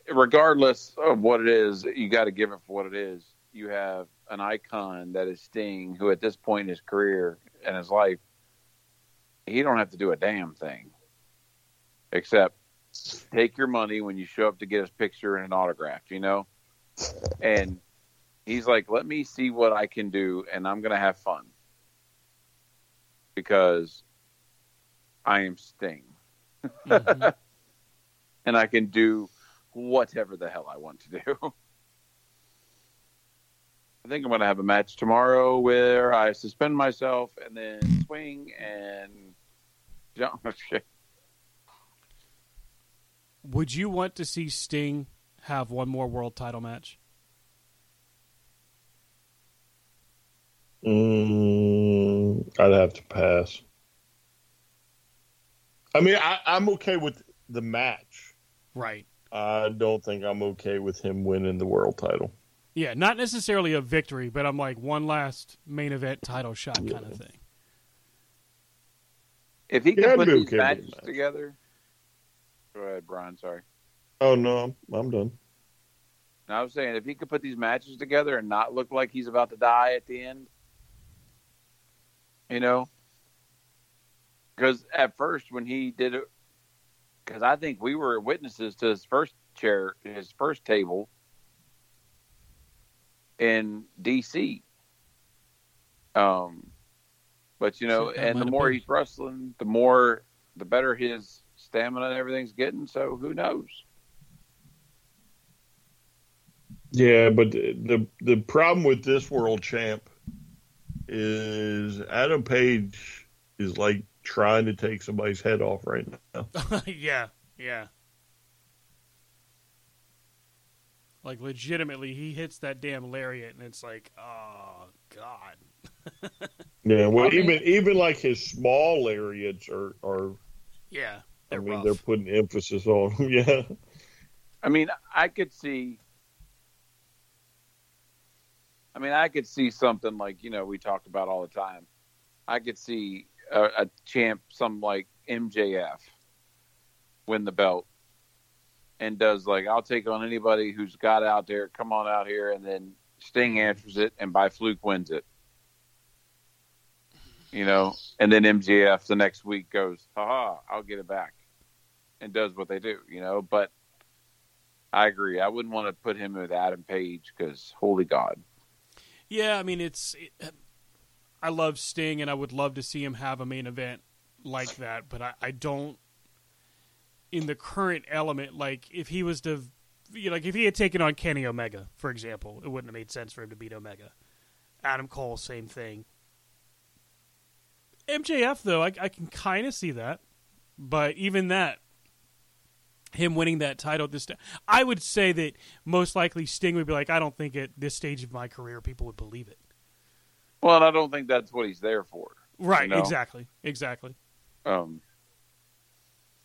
C: regardless of what it is, you got to give it for what it is. You have an icon that is Sting, who at this point in his career and his life, he don't have to do a damn thing except take your money when you show up to get his picture and an autograph, you know? And he's like, let me see what I can do, and I'm going to have fun because I am Sting. Mm-hmm. and I can do whatever the hell I want to do. I think I'm going to have a match tomorrow where I suspend myself and then swing and jump.
B: Would you want to see Sting have one more world title match?
D: Mm, I'd have to pass. I mean, I, I'm okay with the match.
B: Right.
D: I don't think I'm okay with him winning the world title.
B: Yeah, not necessarily a victory, but I'm like one last main event title shot yeah. kind of thing.
C: If he can yeah, put these okay matches match. together, go ahead, Brian. Sorry.
D: Oh no, I'm, I'm done.
C: I was saying if he could put these matches together and not look like he's about to die at the end, you know, because at first when he did it, because I think we were witnesses to his first chair, his first table in DC. Um, but you know, and the more he's wrestling, the more, the better his stamina and everything's getting. So who knows?
D: Yeah, but the the problem with this world champ is Adam Page is like trying to take somebody's head off right now.
B: yeah, yeah. Like legitimately, he hits that damn lariat, and it's like, oh god.
D: yeah, well, I mean, even even like his small lariats are are.
B: Yeah,
D: I mean,
B: rough.
D: they're putting emphasis on them. Yeah.
C: I mean, I could see. I mean, I could see something like you know we talked about all the time. I could see a, a champ, some like MJF, win the belt and does like I'll take on anybody who's got out there. Come on out here, and then Sting answers it, and by fluke wins it. You know, and then MJF the next week goes, "Ha I'll get it back," and does what they do. You know, but I agree. I wouldn't want to put him with Adam Page because holy God.
B: Yeah, I mean it's. It, I love Sting, and I would love to see him have a main event like that, but I, I don't in the current element, like if he was to, you know, like if he had taken on Kenny Omega, for example, it wouldn't have made sense for him to beat Omega. Adam Cole, same thing. MJF though, I, I can kind of see that, but even that, him winning that title this, time I would say that most likely Sting would be like, I don't think at this stage of my career people would believe it.
C: Well, and I don't think that's what he's there for.
B: Right. You know? Exactly. Exactly.
C: Um,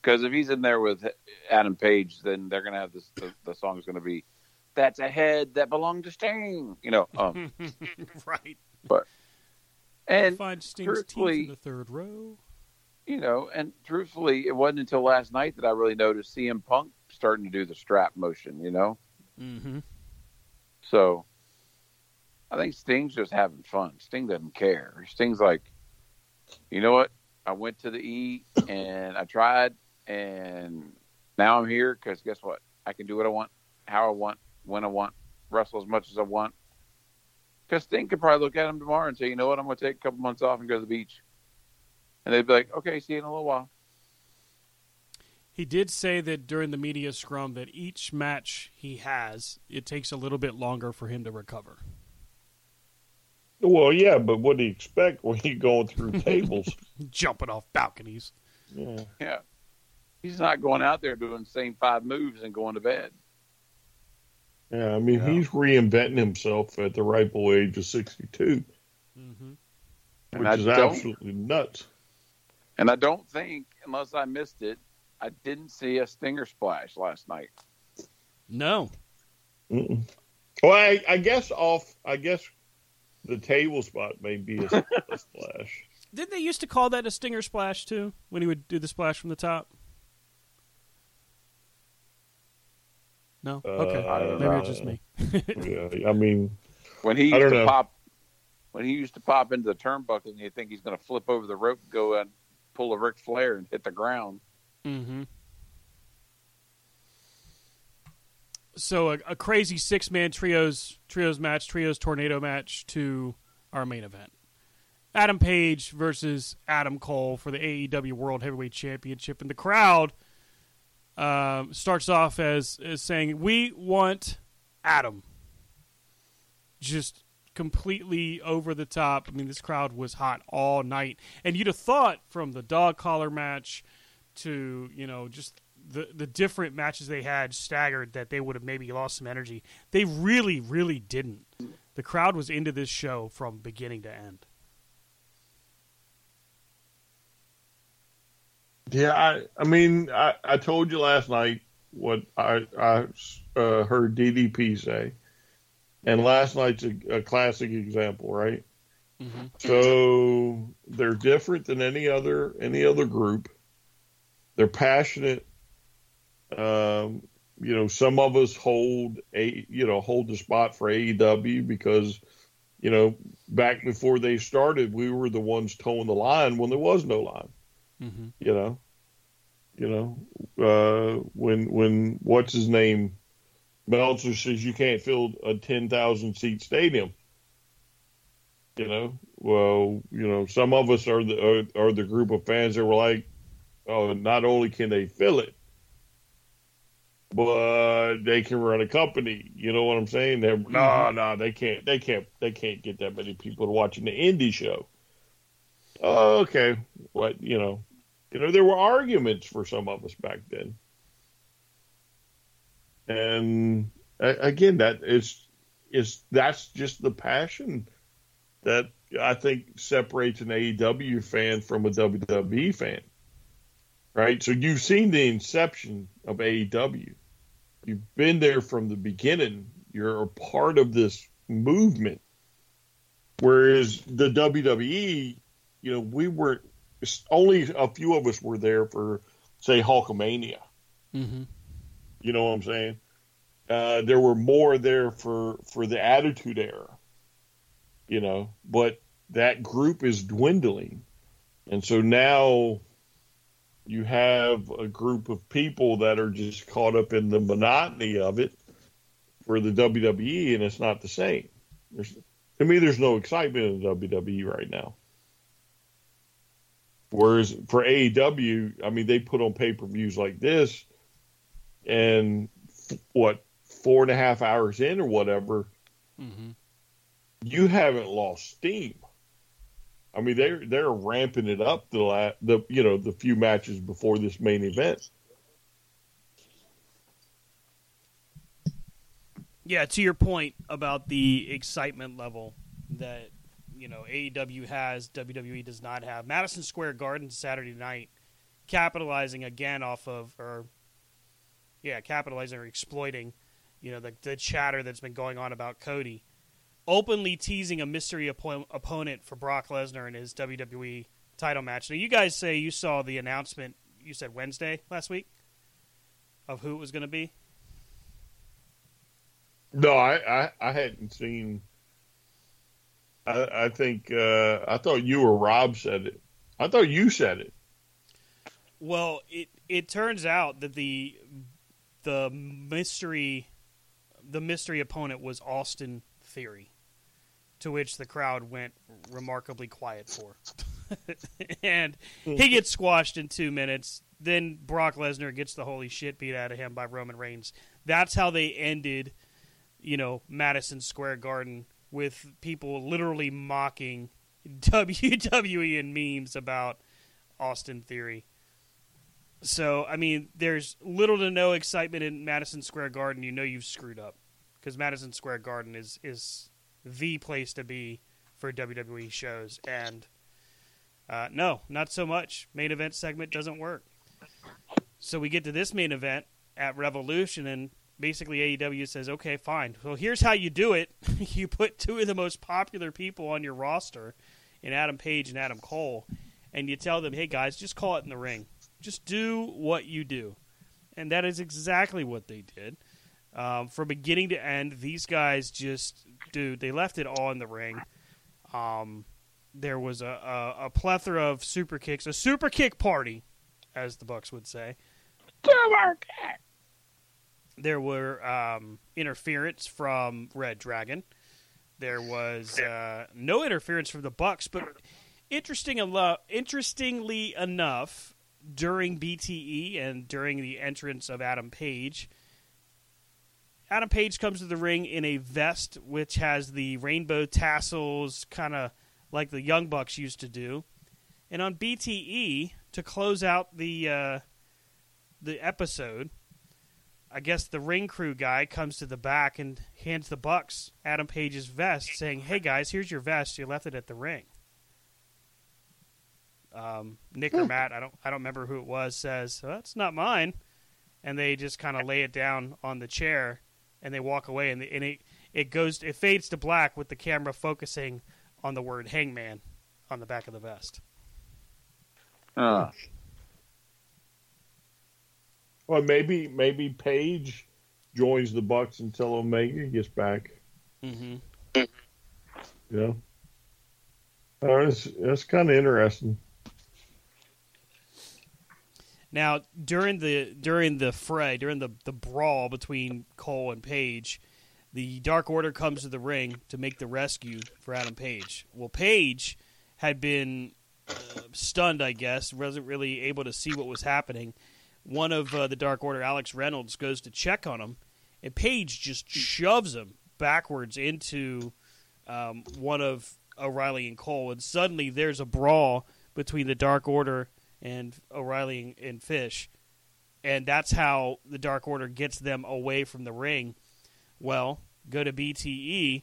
C: because if he's in there with Adam Page, then they're gonna have this. The, the song is gonna be, "That's a head that belonged to Sting." You know, um,
B: right?
C: But and
B: find Sting's teeth in the third row.
C: you know, and truthfully, it wasn't until last night that I really noticed CM Punk starting to do the strap motion. You know,
B: Mm-hmm.
C: so I think Sting's just having fun. Sting doesn't care. Sting's like, you know what? I went to the E and I tried, and now I'm here because guess what? I can do what I want, how I want, when I want, wrestle as much as I want. Because Sting could probably look at him tomorrow and say, you know what? I'm going to take a couple months off and go to the beach. And they'd be like, okay, see you in a little while.
B: He did say that during the media scrum that each match he has, it takes a little bit longer for him to recover.
D: Well, yeah, but what do you expect when you're going through tables?
B: Jumping off balconies.
D: Yeah.
C: Yeah. He's not going out there doing the same five moves and going to bed.
D: Yeah, I mean,
C: Yeah.
D: he's reinventing himself at the ripe old age of 62,
B: Mm-hmm.
C: And
D: which
C: I
D: is
C: don't-
D: absolutely nuts.
C: And I don't think, unless I missed it, I didn't see a stinger splash last night.
B: No.
D: Mm-mm. Well, I, I guess off, I guess the table spot may be a, a splash.
B: Didn't they used to call that a stinger splash too? When he would do the splash from the top? No.
D: Uh,
B: Okay.
C: I don't
B: Maybe
C: know.
B: it's just me.
D: Yeah, I mean,
C: When he used to
D: know.
C: pop, when he used to pop into the turnbuckle, and you think he's going to flip over the rope, go and pull a Ric Flair and hit the ground.
B: Mm-hmm. So a, a crazy six man trios trios match, trios tornado match to our main event. Adam Page versus Adam Cole for the AEW World Heavyweight Championship, and the crowd um, starts off as, as saying, "We want Adam." Just completely over the top. I mean, this crowd was hot all night, and you'd have thought from the dog collar match to you know just the the different matches they had staggered that they would have maybe lost some energy. They really, really didn't. The crowd was into this show from beginning to end.
D: yeah, I, I mean, I, I told you last night what I, I uh, heard DDP say, and last night's a, a classic example, right?
B: Mm-hmm.
D: So they're different than any other any other group. They're passionate. Um, you know, some of us hold a you know hold the spot for AEW because you know back before they started, we were the ones towing the line when there was no line.
B: Mm-hmm.
D: You know, you know uh, when when what's his name Meltzer says you can't fill a ten thousand seat stadium. You know, well, you know, some of us are the are, are the group of fans that were like, oh, not only can they fill it, but they can run a company. You know what I'm saying? They're mm-hmm. no, no, they can't, they can't, they can't get that many people to watching the indie show. Oh, okay, what you know, you know, there were arguments for some of us back then, and again, that is is that's just the passion that I think separates an AEW fan from a WWE fan. Right? So you've seen the inception of AEW. You've been there from the beginning. You're a part of this movement. Whereas the WWE, you know, we weren't only a few of us were there for say Hulkamania.
B: Mm-hmm.
D: You know what I'm saying? Uh, there were more there for for the Attitude Era. You know, but that group is dwindling, and so now you have a group of people that are just caught up in the monotony of it for the WWE, and it's not the same. There's, to me, there's no excitement in the WWE right now. Whereas for AEW, I mean, they put on pay per views like this, and what four and a half hours in or whatever,
B: Mm-hmm.
D: you haven't lost steam. I mean, they're they're ramping it up the la- the you know the few matches before this main event.
B: Yeah, to your point about the excitement level that you know AEW has, WWE does not have. Madison Square Garden Saturday night, capitalizing again off of, or yeah, capitalizing or exploiting, you know, the, the chatter that's been going on about Cody, openly teasing a mystery oppo- opponent for Brock Lesnar in his WWE title match. Now, you guys say you saw the announcement. You said Wednesday last week of who it was going to be.
D: No, I, I, I hadn't seen. I, I think uh, I thought you or Rob said it. I thought you said it.
B: Well, it it turns out that the the mystery the mystery opponent was Austin Theory, to which the crowd went remarkably quiet for. and hmm. he gets squashed in two minutes. Then Brock Lesnar gets the holy shit beat out of him by Roman Reigns. That's how they ended, you know, Madison Square Garden with people literally mocking WWE and memes about Austin Theory. So, I mean, there's little to no excitement in Madison Square Garden. You know you've screwed up because Madison Square Garden is is the place to be for WWE shows. And uh, no, not so much. Main event segment doesn't work. So we get to this main event at Revolution, and basically AEW says, "Okay, fine. Well, here's how you do it: you put two of the most popular people on your roster, in Adam Page and Adam Cole, and you tell them, "Hey guys, just call it in the ring." Just do what you do. And that is exactly what they did. Um, from beginning to end, these guys just, dude, they left it all in the ring. Um, there was a, a, a, plethora of super kicks, a super kick party, as the Bucks would say. Super kick! There were um, interference from Red Dragon. There was uh, no interference from the Bucks, but interesting alo- interestingly enough, during BTE and during the entrance of Adam Page. Adam Page comes to the ring in a vest which has the rainbow tassels, kind of like the Young Bucks used to do. And on BTE, to close out the uh, the episode, I guess the ring crew guy comes to the back and hands the Bucks Adam Page's vest, saying, "Hey guys, here's your vest. You left it at the ring." um, Nick or Matt, I don't I don't remember who it was, says well, that's not mine, and they just kind of lay it down on the chair, and they walk away, and, the, and it it goes it fades to black with the camera focusing on the word Hangman on the back of the vest.
C: Uh.
D: Well, maybe maybe Page joins the Bucks until Omega gets back.
B: Mm-hmm.
D: Yeah. Uh, that's that's kind of interesting.
B: Now, during the during the fray, during the the brawl between Cole and Page, the Dark Order comes to the ring to make the rescue for Adam Page. Well, Page had been uh, stunned, I guess, wasn't really able to see what was happening. One of uh, the Dark Order, Alex Reynolds, goes to check on him, and Page just shoves him backwards into um, one of O'Reilly and Cole, and suddenly there's a brawl between the Dark Order and O'Reilly and Fish, and that's how the Dark Order gets them away from the ring. Well, go to BTE,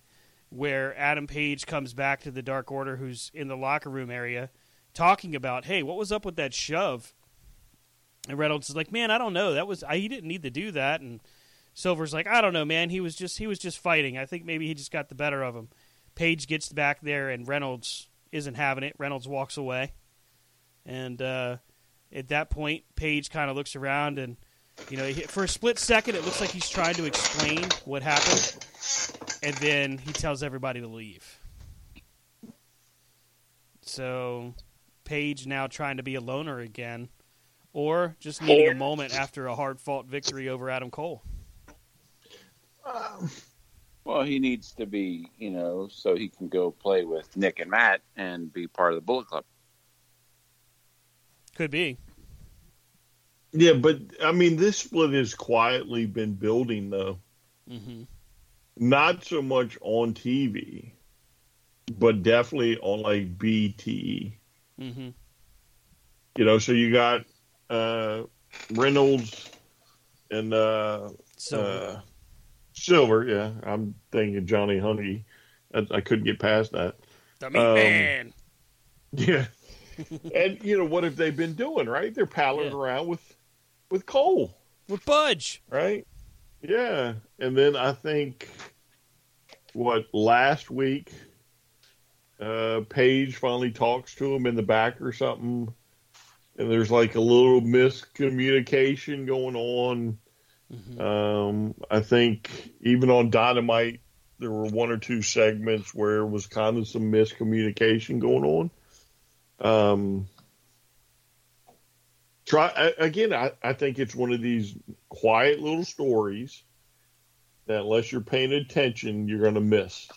B: where Adam Page comes back to the Dark Order, who's in the locker room area, talking about, "Hey, what was up with that shove?" And Reynolds is like, "Man, I don't know. That was I, he didn't need to do that." And Silver's like, "I don't know, man. He was just he was just fighting. I think maybe he just got the better of him." Page gets back there, and Reynolds isn't having it. Reynolds walks away. And uh, at that point, Page kind of looks around and, you know, for a split second, it looks like he's trying to explain what happened. And then he tells everybody to leave. So Page now trying to be a loner again, or just needing a moment after a hard fought victory over Adam Cole.
C: Um, well, he needs to be, you know, so he can go play with Nick and Matt and be part of the Bullet Club.
B: Could be.
D: Yeah, but I mean, this split has quietly been building, though.
B: Mm-hmm.
D: Not so much on TV, but definitely on like BTE.
B: Mm-hmm.
D: You know, so you got uh, Reynolds and uh,
B: Silver.
D: Uh, Silver. Yeah, I'm thinking Johnny Honey. I, I couldn't get past that.
B: The meat um, man.
D: Yeah. And you know what have they been doing? Right, they're palling yeah. around with with Cole,
B: with Budge,
D: right? Yeah, and then I think what last week uh, Page finally talks to him in the back or something, and there's like a little miscommunication going on.
B: Mhm.
D: Um, I think even on Dynamite, there were one or two segments where it was kind of some miscommunication going on. Um, try again. I, I think it's one of these quiet little stories that, unless you're paying attention, you're going to miss.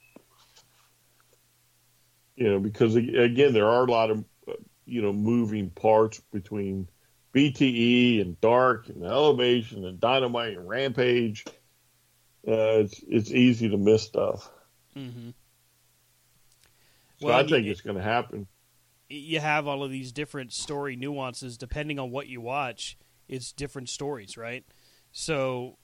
D: You know, because again, there are a lot of uh, you know moving parts between BTE and Dark and Elevation and Dynamite and Rampage. Uh, it's it's easy to miss stuff.
B: Mm-hmm.
D: So
B: Well,
D: I think it's going to happen.
B: You have all of these different story nuances depending on what you watch it's different stories right? So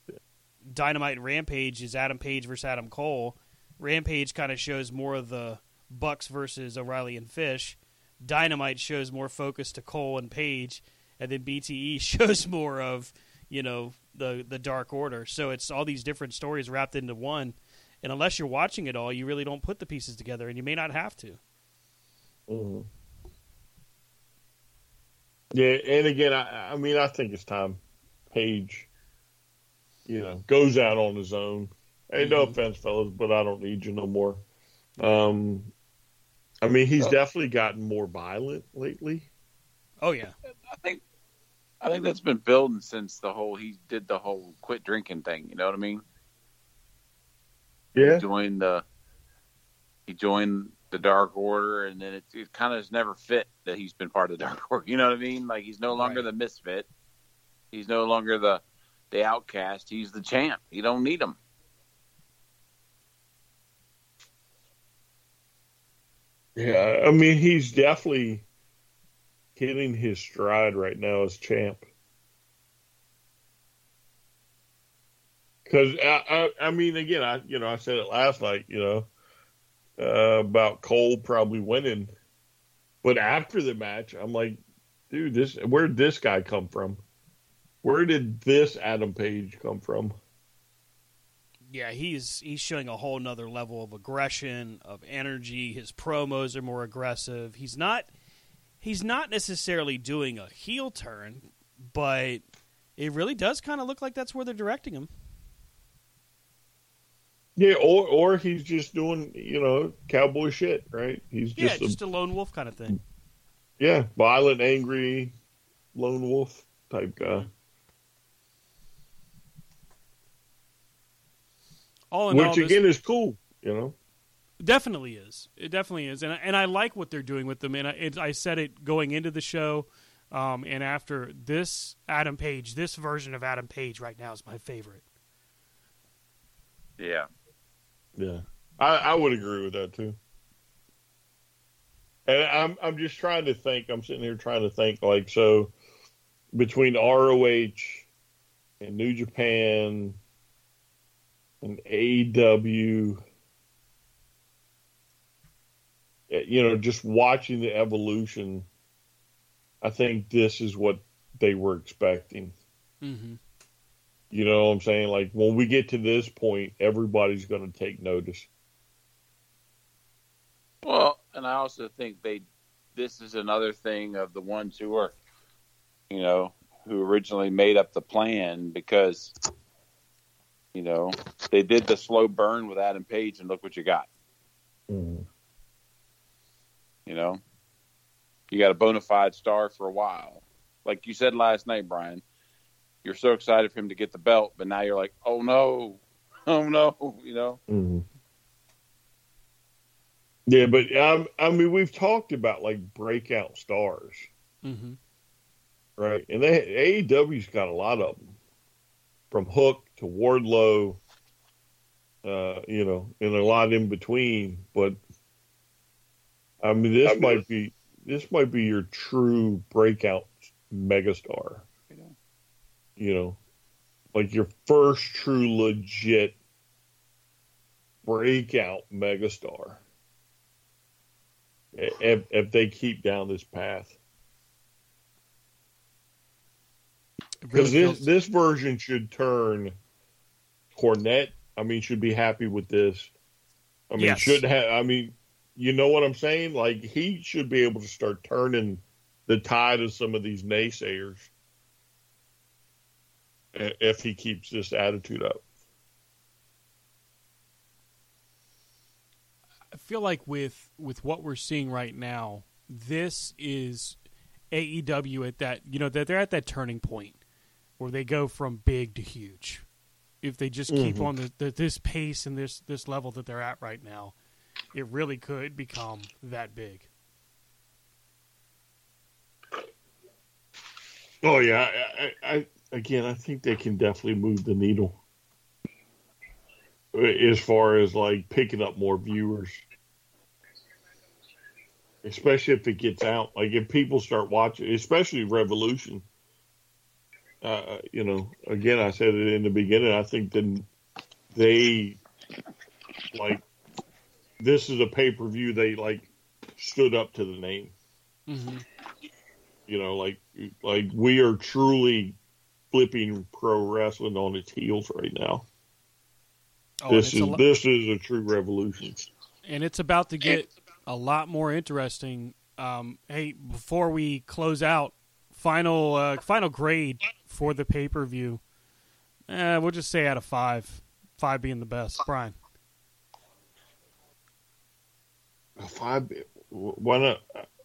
B: dynamite and rampage is adam page versus adam cole. Rampage kind of shows more of the bucks versus o'reilly and fish. Dynamite shows more focus to cole and page and then bte shows more of you know the the dark order. So it's all these different stories wrapped into one and unless you're watching it all you really don't put the pieces together and you may not have to.
D: Mhm. Yeah, and again, I, I mean, I think it's time Page, you know, goes out on his own. Hey, no
B: Mhm.
D: offense, fellas, but I don't need you no more. Um, I mean, he's
C: Oh.
D: definitely gotten more violent lately.
B: oh yeah
C: I think I think that's been building since the whole he did the whole quit drinking thing. You know what I mean?
D: Yeah,
C: He joined the he joined the Dark Order, and then it, it kind of has never fit that he's been part of the Dark Order. You know what I mean? Like he's no longer
B: Right.
C: the misfit. He's no longer the the outcast. He's the champ. You don't need him.
D: yeah. I mean, he's definitely hitting his stride right now as champ. Because I, I, I mean, again, I, you know, I said it last night, you know, uh, about Cole probably winning, but after the match, I'm like, dude, this, where did this guy come from? Where did this Adam Page come from?
B: Yeah, he's he's showing a whole nother level of aggression, of energy. His promos are more aggressive. He's not he's not necessarily doing a heel turn, but it really does kind of look like that's where they're directing him.
D: Yeah, or or he's just doing, you know, cowboy shit, right? He's just
B: Yeah,
D: just,
B: just
D: a,
B: a lone wolf kind of thing.
D: yeah, violent, angry, lone wolf type guy.
B: All in all,
D: Which
B: this
D: again is cool, you know.
B: definitely is. It definitely is, and I- and I like what they're doing with them. And I, it, I said it going into the show, um, and after this Adam Page, this version of Adam Page right now is my favorite.
C: Yeah.
D: Yeah, I, I would agree with that too. And I'm I'm just trying to think. I'm sitting here trying to think like so between ROH and New Japan and AEW. eh, You know, just watching the evolution, I think this is what they were expecting.
B: Mm-hmm.
D: You know what I'm saying? Like when we get to this point, everybody's going to take notice.
C: Well, and I also think they this is another thing of the ones who are, you know, who originally made up the plan because, you know, they did the slow burn with Adam Page and look what you got. Mm-hmm. You know, you got a bona fide star for a while. Like you said last night, Brian, you're so excited for him to get the belt, but now you're like, oh no, oh no, you know.
D: Mm-hmm. Yeah, but um, I mean, we've talked about like breakout stars,
B: Mm-hmm.
D: right? And they AEW's got a lot of them, from Hook to Wardlow, uh, you know, and a lot in between. But I mean, this
C: I mean-
D: might be this might be your true breakout megastar.
C: You know.
D: Like your first true legit breakout megastar. If, if they keep down this path, because this this version should turn Cornette. I mean, should be happy with this. I mean,
B: Yes.
D: should have. I mean, you know what I'm saying? Like he should be able to start turning the tide of some of these naysayers if he keeps this attitude up.
B: I feel like with with what we're seeing right now, this is AEW at that you know that they're at that turning point where they go from big to huge. If they just keep
D: Mhm.
B: on the, the, this pace and this this level that they're at right now, it really could become that big.
D: Oh yeah, I, I again, I think they can definitely move the needle as far as like picking up more viewers, especially if it gets out. Like if people start watching, especially Revolution. Uh, you know, again, I said it in the beginning. I think then they like this is a pay per view. They like stood up to the name.
B: Mm-hmm.
D: You know, like like we are truly flipping pro wrestling on its heels right now.
B: Oh,
D: this is
B: lo-
D: this is a true revolution.
B: and it's about to get a lot more interesting. Um, hey, before we close out, final uh, final grade for the pay per view. Eh, we'll just say out of five, five being the best. Brian,
D: If I why not?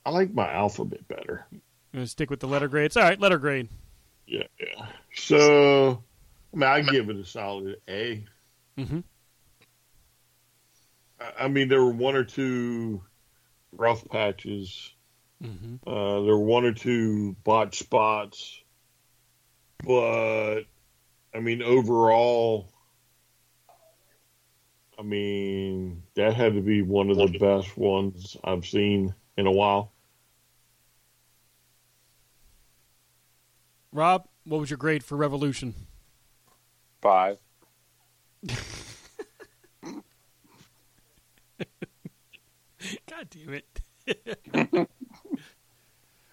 D: I like my alphabet better.
B: you gonna stick with the letter grades? All right, letter grade.
D: Yeah, yeah. So, I mean, I give it a solid A.
B: Mm-hmm.
D: I- I mean, there were one or two rough patches.
B: Mm-hmm.
D: Uh, there were one or two botch spots, but I mean, overall, I mean, that had to be one of the best ones I've seen in a while.
B: Rob, what was your grade for Revolution?
C: Five.
B: God damn it!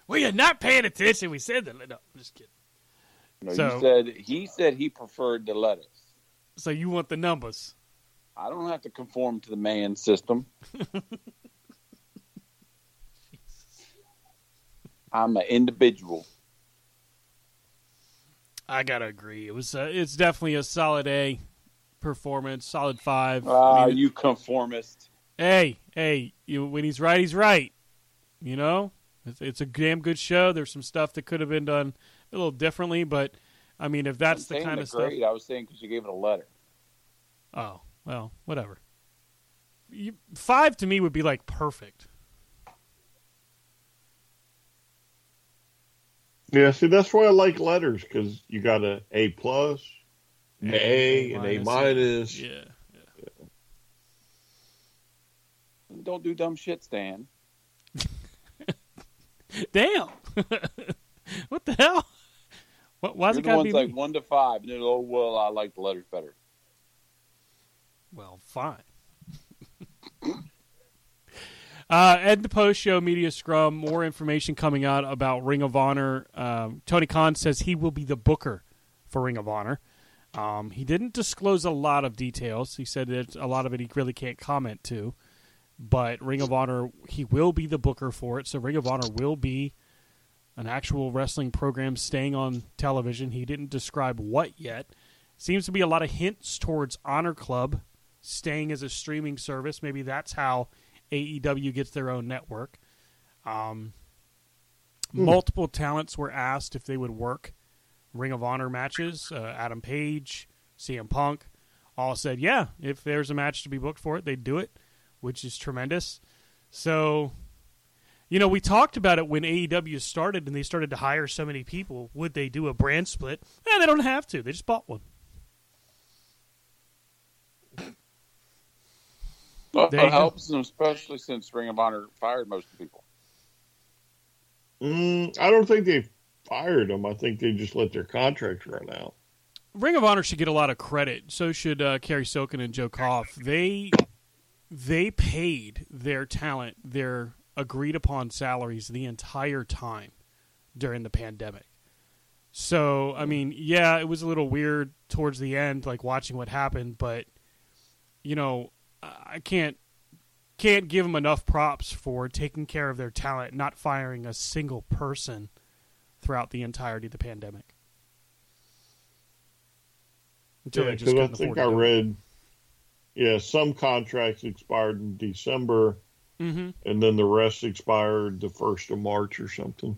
B: well, you're not paying attention. We said that. No, I'm just kidding.
C: No,
B: So-
C: you said he said he preferred the lettuce.
B: So you want the numbers?
C: I don't have to conform to the man system. I'm an individual.
B: I gotta agree. It was. Uh, it's definitely a solid A performance. Solid five.
C: Ah,
B: I mean,
C: you conformist.
B: hey, hey, you, when he's right, he's right. You know, it's, it's a damn good show. There's some stuff that could have been done a little differently, but I mean, if that's the kind
C: the
B: of stuff.
C: I was saying because you gave it a letter.
B: Oh well, whatever. You, five to me would be like perfect.
D: Yeah, see, that's why I like letters because you got a A plus, an A, and A minus.
B: Yeah.
C: Don't do dumb shit, Stan.
B: Damn. what the hell? What, why's
C: You're
B: it
C: the
B: gotta
C: ones
B: be
C: like
B: me?
C: one to five, and then oh well, I like the letters better.
B: Well, fine. uh, at the post show media scrum, more information coming out about Ring of Honor. Um, Tony Khan says he will be the booker for Ring of Honor. Um, he didn't disclose a lot of details. He said that a lot of it he really can't comment to. But Ring of Honor, he will be the booker for it. So Ring of Honor will be an actual wrestling program staying on television. He didn't describe what yet. Seems to be a lot of hints towards Honor Club staying as a streaming service. Maybe that's how AEW gets their own network. Um, Multiple talents were asked if they would work Ring of Honor matches. Uh, Adam Page, CM Punk, all said, yeah, if there's a match to be booked for it, they'd do it, which is tremendous. So, you know, we talked about it when AEW started and they started to hire so many people. Would they do a brand split? Eh, they don't have to. They just bought one.
C: Well,
B: There
C: it helps them, especially since Ring of Honor fired most of the people.
D: Mm, I don't think they fired them. I think they just let their contracts run out.
B: Ring of Honor should get a lot of credit. So should uh, Cary Silkin and Joe Koff. They they paid their talent their agreed upon salaries the entire time during the pandemic. So I mean, yeah, it was a little weird towards the end, like watching what happened, but you know, I can't can't give them enough props for taking care of their talent, not firing a single person throughout the entirety of the pandemic.
D: Until yeah, because I think I read, yeah, some contracts expired in December,
B: mm-hmm.
D: and then the rest expired the first of March or something.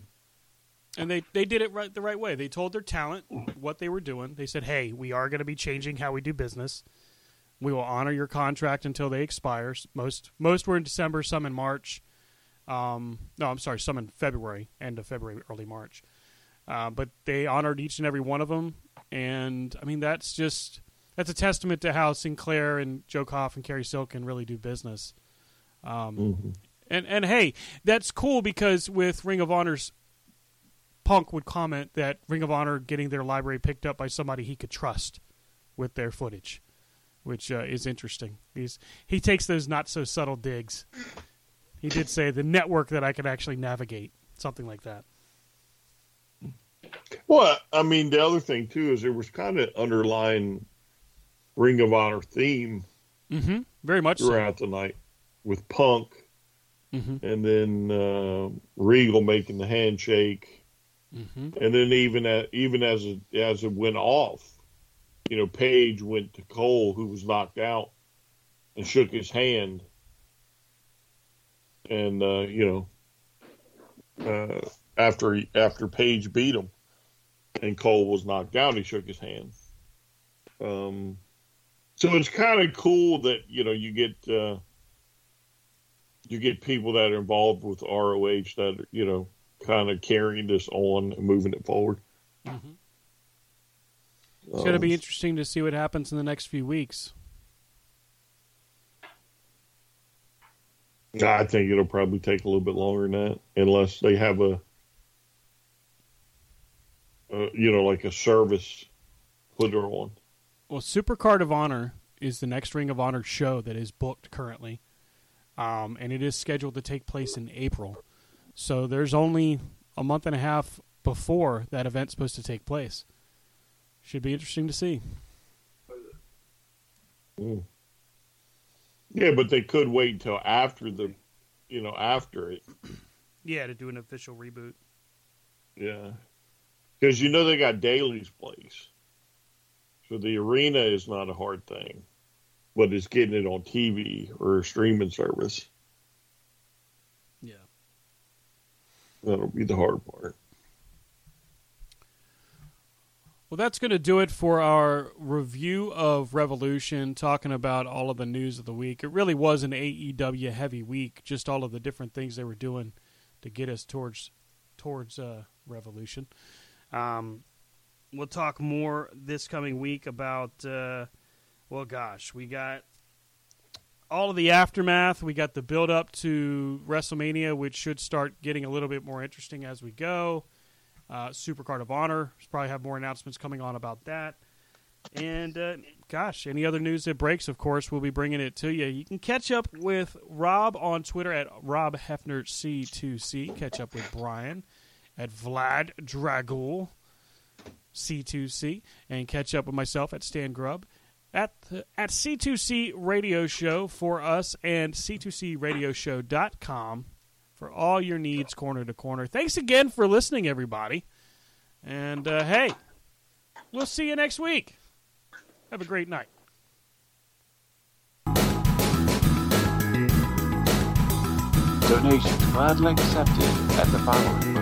B: And they, they did it right the right way. They told their talent what they were doing. They said, "Hey, we are going to be changing how we do business. We will honor your contract until they expire. Most most were in December, some in March. Um, no, I'm sorry, some in February, end of February, early March. Uh, but they honored each and every one of them, and I mean that's just that's a testament to how Sinclair and Joe Koff and Cary Silkin really do business. Um, mm-hmm. And and hey, that's cool because with Ring of Honor's Punk would comment that Ring of Honor getting their library picked up by somebody he could trust with their footage, which uh, is interesting. He's he takes those not so subtle digs. He did say the network that I could actually navigate, something like that.
D: Well, I mean, the other thing too is there was kind of underlying Ring of Honor theme,
B: mm-hmm. very much
D: throughout
B: so.
D: the night with Punk,
B: mm-hmm.
D: and then uh, Regal making the handshake,
B: mm-hmm.
D: and then even at, even as it, as it went off, you know, Page went to Cole, who was knocked out, and shook his hand, and uh, you know, uh, after after Page beat him and Cole was knocked out, he shook his hand. Um, so it's kind of cool that you know you get uh, you get people that are involved with ROH that are, you know kind of carrying this on and moving it forward.
B: Mm-hmm. It's um, going to be interesting to see what happens in the next few weeks.
D: I think it'll probably take a little bit longer than that, unless they have a uh, you know, like a service put her on.
B: Well, Supercard of Honor is the next Ring of Honor show that is booked currently, um, and it is scheduled to take place in April. So there's only a month and a half before that event's supposed to take place. Should be interesting to see.
D: Mm. Yeah, but they could wait until after the, you know, after it.
B: Yeah, to do an official reboot.
D: Yeah, because you know they got Daily's place, so the arena is not a hard thing, but it's getting it on TV or a streaming service.
B: Yeah,
D: that'll be the hard part.
B: Well, that's going to do it for our review of Revolution, talking about all of the news of the week. It really was an AEW heavy week, just all of the different things they were doing to get us towards towards uh, Revolution. Um, we'll talk more this coming week about, uh, well, gosh, we got all of the aftermath. We got the build up to WrestleMania, which should start getting a little bit more interesting as we go. Uh, Supercard of Honor, probably have more announcements coming on about that. And uh, gosh, any other news that breaks, of course, we'll be bringing it to you. You can catch up with Rob on Twitter at Rob Hefner C2C. Catch up with Brian at Vlad Dragul C2C and catch up with myself at Stan Grubb at the, at C2C Radio Show for us and C2CRadioshow.com for all your needs corner to corner. Thanks again for listening, everybody. And uh, hey, we'll see you next week. Have a great night.
C: Donations gladly accepted at the following